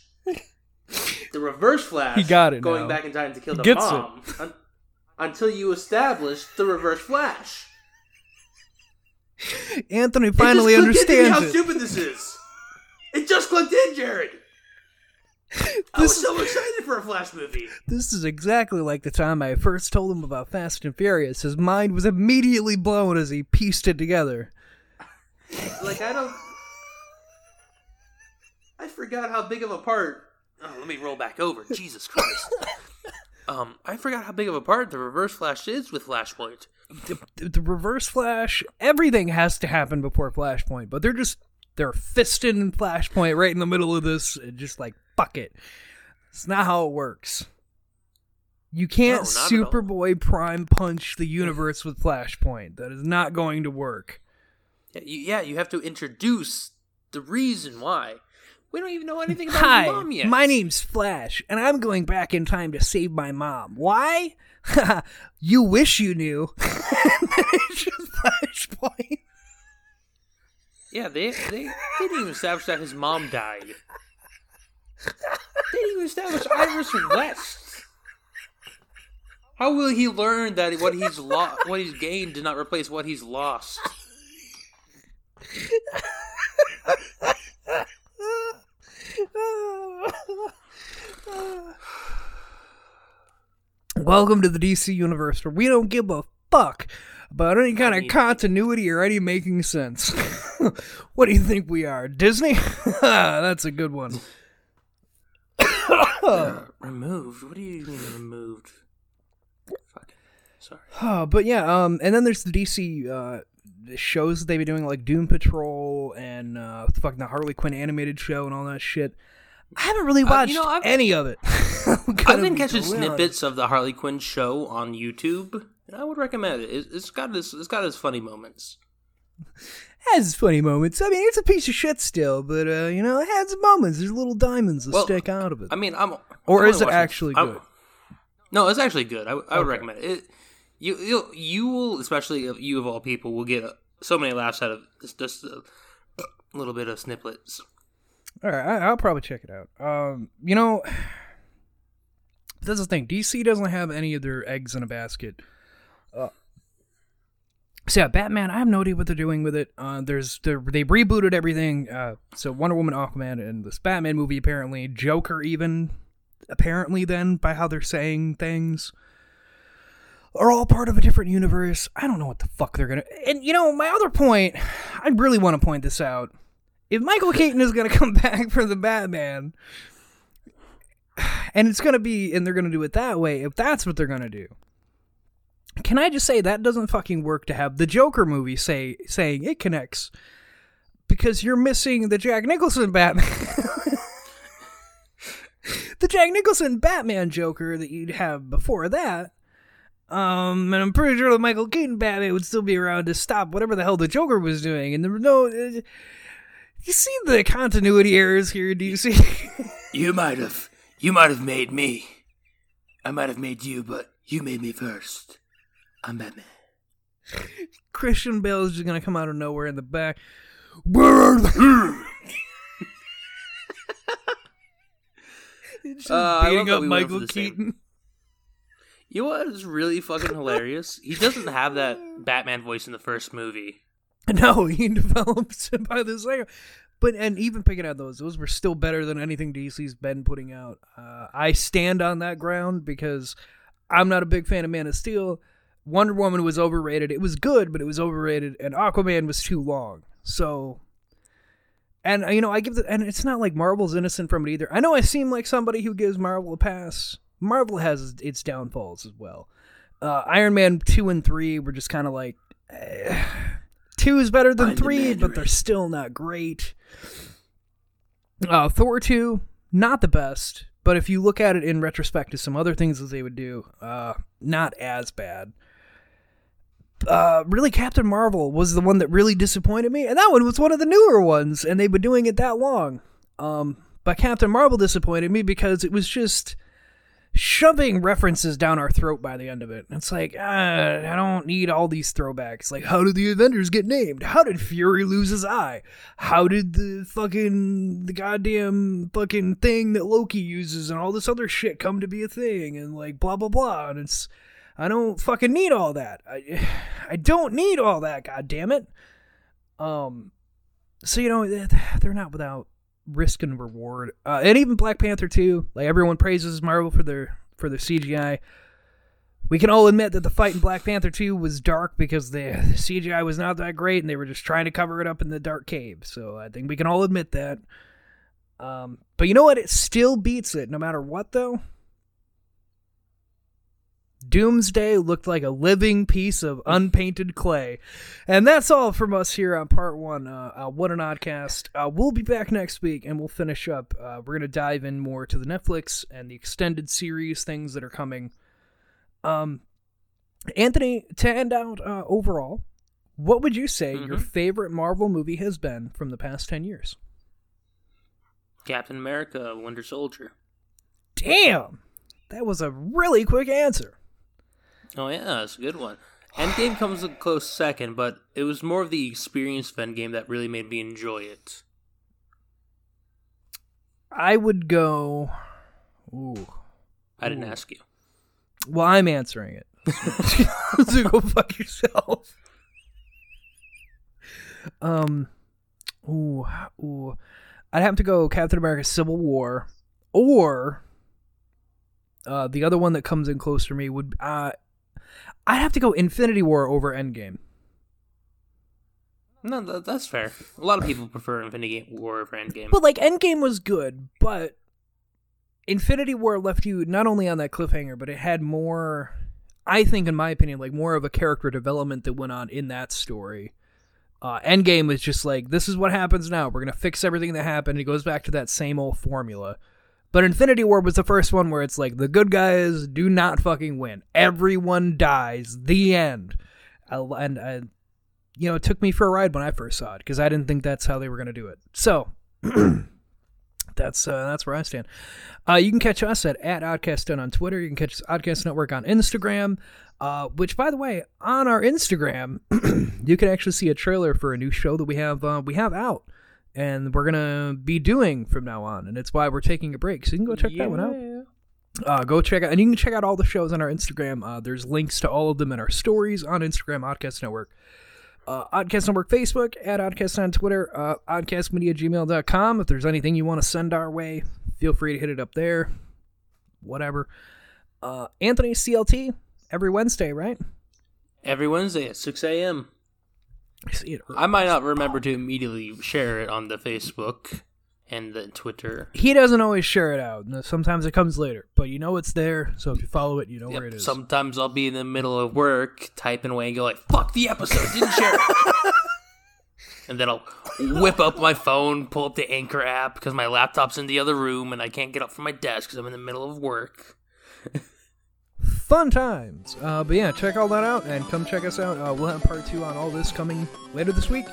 the reverse Flash He got it going now. back in time to kill He the mom un- until you establish the reverse Flash. Anthony It finally just into me understands how it. stupid this is. It just clicked in, Jared. I was so excited for a Flash movie. This is exactly like the time I first told him about Fast and Furious. His mind was immediately blown as he pieced it together. Like I don't. I forgot how big of a part. Oh, let me roll back over. Jesus Christ. Um, I forgot how big of a part the Reverse Flash is with Flashpoint. The, the reverse flash, everything has to happen before Flashpoint, but they're just they're fisting Flashpoint right in the middle of this, and just like fuck it. It's not how it works. You can't No, not at all. Superboy Prime punch the universe with Flashpoint. That is not going to work. Yeah, you, yeah, you have to introduce the reason why. We don't even know anything about Hi, his mom yet. my name's Flash, and I'm going back in time to save my mom. Why? you wish you knew. it's just Flashpoint. Yeah, they they, they didn't even establish that his mom died. They didn't even establish Iris West. How will he learn that what he's lost, what he's gained, did not replace what he's lost? Welcome to the DC universe where we don't give a fuck about any kind of continuity or any making sense. what do you think we are, Disney? That's a good one. removed? What do you mean removed? Fuck. Sorry. Oh, but yeah, um, and then there's the DC uh, shows that they've been doing, like Doom Patrol and uh, fucking the Harley Quinn animated show and all that shit. I haven't really Uh, watched you know, I've- any of it. I've been be catching snippets of the Harley Quinn show on YouTube, and I would recommend it. It's, it's got its it's got its funny moments. has funny moments. I mean, it's a piece of shit still, but uh, you know, it has moments. There's little diamonds that Well, stick out of it. I mean, I'm Or I'm is it actually I'm- good? No, it's actually good. I would Okay. recommend it. it you you you will, especially you of all people, will get uh, so many laughs out of just, just a little bit of snippets. All right, I, I'll probably check it out. Um, you know, that's the thing. DC doesn't have any of their eggs in a basket. Uh, so yeah, Batman. I have no idea what they're doing with it. Uh, there's they rebooted everything. Uh, so Wonder Woman, Aquaman, and this Batman movie apparently, Joker even apparently then by how they're saying things are all part of a different universe. I don't know what the fuck they're gonna. And you know, my other point, I really want to point this out. If Michael Keaton is gonna come back for the Batman, and it's gonna be, and they're gonna do it that way, if that's what they're gonna do, can I just say that doesn't fucking work to have the Joker movie say saying it connects because you're missing the Jack Nicholson Batman. the Jack Nicholson Batman Joker that you'd have before that. Um, and I'm pretty sure the Michael Keaton Batman would still be around to stop whatever the hell the Joker was doing. And there were no. Uh, you see the continuity errors here, do you see? You might have you might have made me. I might have made you, but you made me first. I'm Batman. Christian Bale is just gonna come out of nowhere in the back. Where are they? just Uh, beating up we Michael same- Keaton. You know what is really fucking hilarious? He doesn't have that Batman voice in the first movie. No, he develops it by the second. But and even picking out those, those were still better than anything DC's been putting out. Uh, I stand on that ground because I'm not a big fan of Man of Steel. Wonder Woman was overrated. It was good, but it was overrated, and Aquaman was too long. So, and you know, I give the and it's not like Marvel's innocent from it either. I know I seem like somebody who gives Marvel a pass. Marvel has its downfalls as well. Uh, Iron Man two and three were just kind of like. eh, Two is better than the three, but they're still not great. Uh, Thor 2, not the best, but if you look at it in retrospect to some other things that they would do, uh, not as bad. Uh, really, Captain Marvel was the one that really disappointed me, and that one was one of the newer ones, and they've been doing it that long. Um, but Captain Marvel disappointed me because it was just shoving references down our throat by the end of it. It's like, uh, I don't need all these throwbacks. Like, how did the Avengers get named? How did Fury lose his eye? How did the fucking, the goddamn fucking thing that Loki uses and all this other shit come to be a thing? And like, blah, blah, blah. And it's, I don't fucking need all that. I, I don't need all that, god damn it. Um, so, you know, they're not without risk and reward. Uh, and even Black Panther 2, like everyone praises Marvel for their for their CGI. We can all admit that the fight in Black Panther 2 was dark because the, the CGI was not that great and they were just trying to cover it up in the dark cave. So I think we can all admit that. Um, but you know what? It still beats it no matter what, though. Doomsday looked like a living piece of unpainted clay. And that's all from us here on part one. Uh, uh, what an oddcast. Uh, we'll be back next week and we'll finish up. Uh, we're going to dive in more to the Netflix and the extended series things that are coming. Um, Anthony, to end out uh, overall, what would you say your Mhm. favorite Marvel movie has been from the past 10 years? Captain America, Winter Soldier. Damn! That was a really quick answer. Oh yeah, that's a good one. Endgame comes a close second, but it was more of the experience of Endgame that really made me enjoy it. I would go. Ooh. I didn't Ooh. ask you. Well, I'm answering it. so go fuck yourself. Um, ooh, ooh, I'd have to go Captain America: Civil War, or uh, the other one that comes in close for me would uh, I'd have to go Infinity War over Endgame. No, that, that's fair. A lot of people prefer Infinity War over Endgame. But like Endgame was good, but Infinity War left you not only on that cliffhanger, but it had more. I think, in my opinion, like more of a character development that went on in that story. Uh, Endgame was just like, this is what happens now. We're gonna fix everything that happened. It goes back to that same old formula. But Infinity War was the first one where it's like the good guys do not fucking win. Everyone dies. The end. I, and I, you know, it took me for a ride when I first saw it because I didn't think that's how they were going to do it. So that's uh, that's where I stand. Uh, you can catch us at at Oddcast on Twitter. You can catch Oddcast Network on Instagram. Uh, which, by the way, on our Instagram, you can actually see a trailer for a new show that we have uh, we have out, and we're gonna be doing from now on. And it's why we're taking a break. So you can go check that one out. Uh, go check out, and you can check out all the shows on our Instagram. Uh, there's links to all of them in our stories on Instagram, Oddcast Network. Uh, Oddcast Network Facebook, at Oddcast on Twitter, uh, oddcastmedia@gmail.com. If there's anything you want to send our way, feel free to hit it up there. Whatever. Uh, Anthony CLT every Wednesday, right? Every Wednesday at 6 a.m. I see it. I might not remember to immediately share it on the Facebook and the Twitter. He doesn't always share it out. Sometimes it comes later, but you know it's there. So if you follow it, you know Yep, where it is. Sometimes I'll be in the middle of work, typing away, and go like, "Fuck the episode, didn't share." it." and then I'll whip up my phone, pull up the Anchor app because my laptop's in the other room, and I can't get up from my desk because I'm in the middle of work. Fun times. Uh, but yeah, check all that out and come check us out. Uh, we'll have part two on all this coming later this week.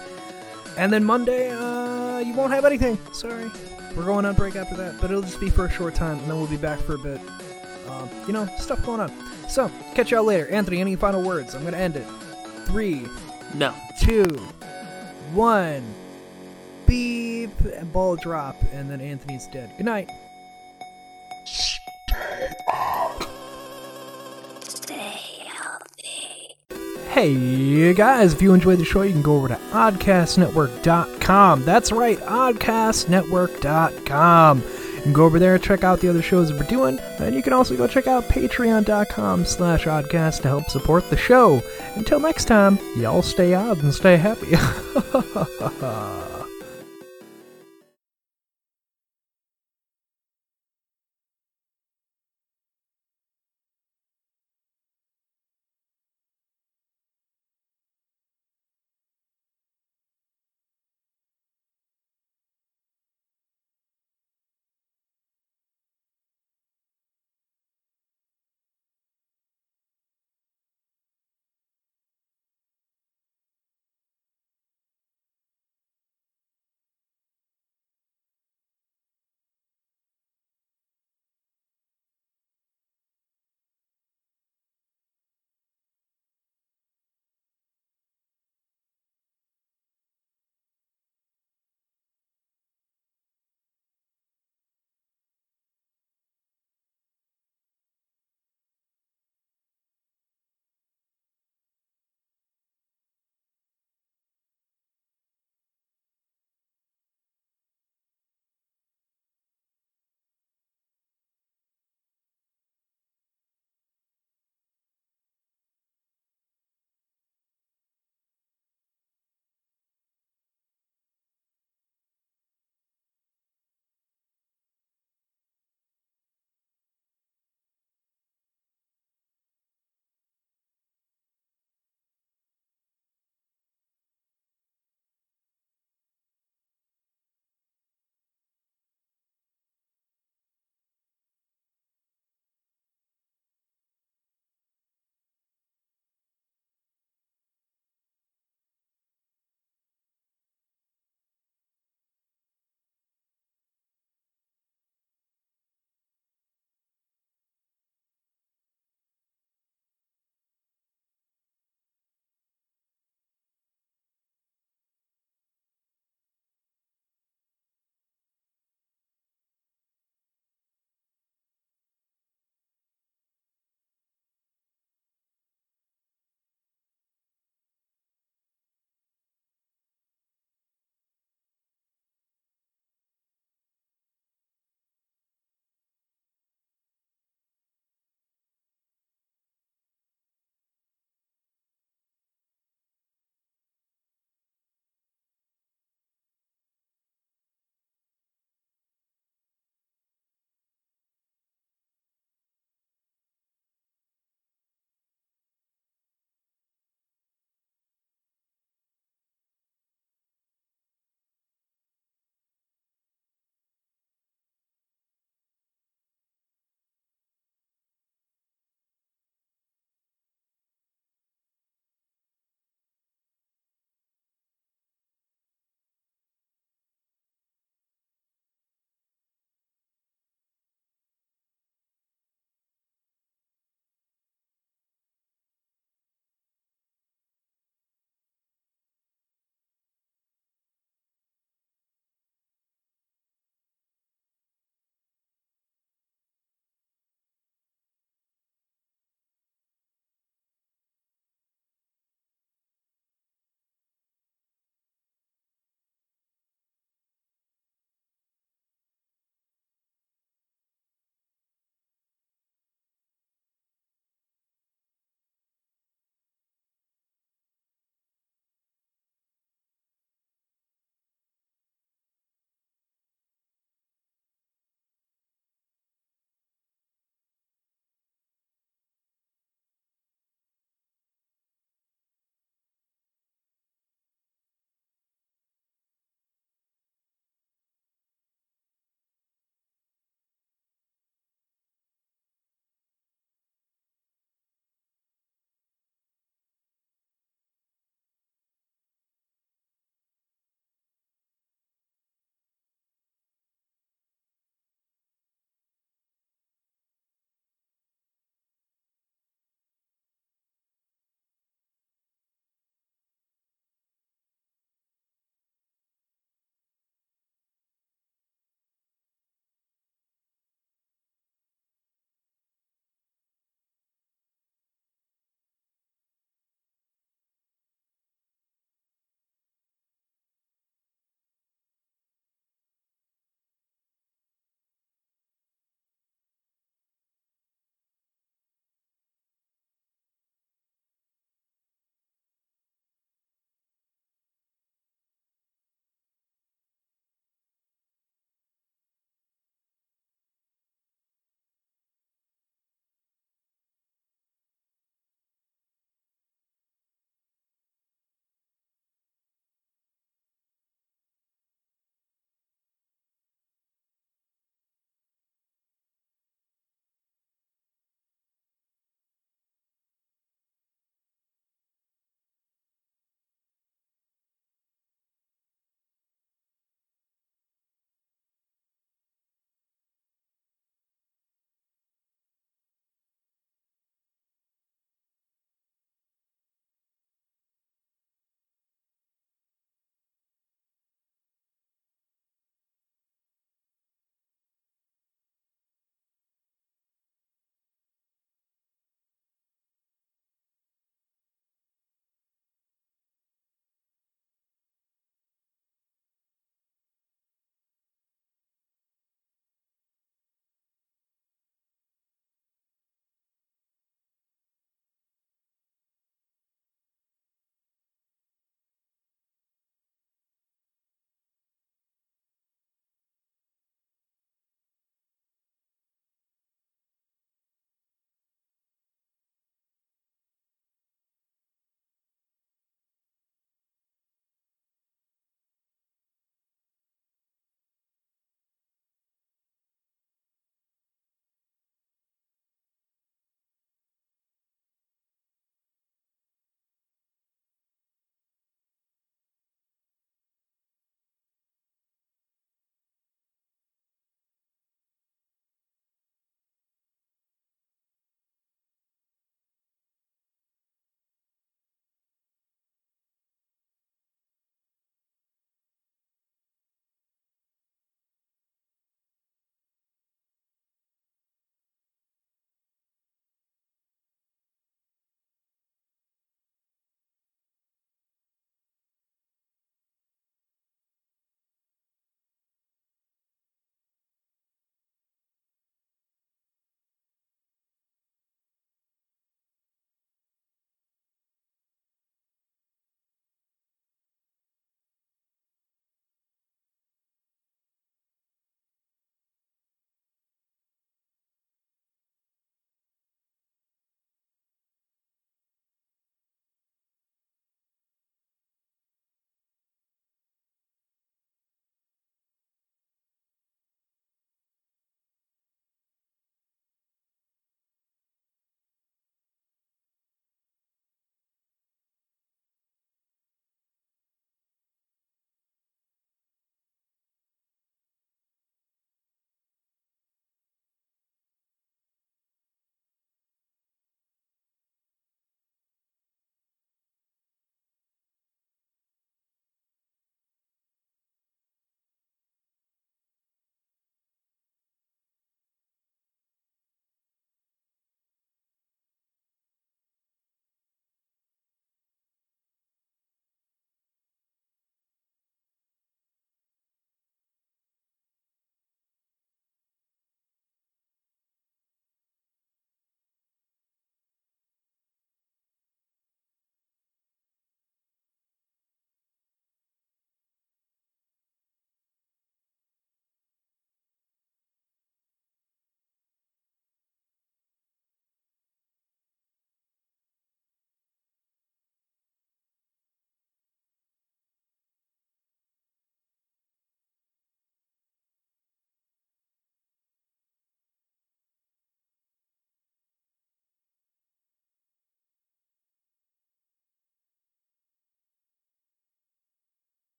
And then Monday, uh, you won't have anything. Sorry. We're going on break after that, but it'll just be for a short time, and then we'll be back for a bit. Um, you know, stuff going on. So, catch y'all later. Anthony, any final words? I'm going to end it. Three, No, two, one. Beep. And ball drop, and then Anthony's dead. Good night. Hey guys, if you enjoyed the show, you can go over to oddcastnetwork.com. That's right, oddcastnetwork.com. You can go over there, check out the other shows we're doing, and you can also go check out patreon.com slash oddcast to help support the show. Until next time, y'all stay odd and stay happy.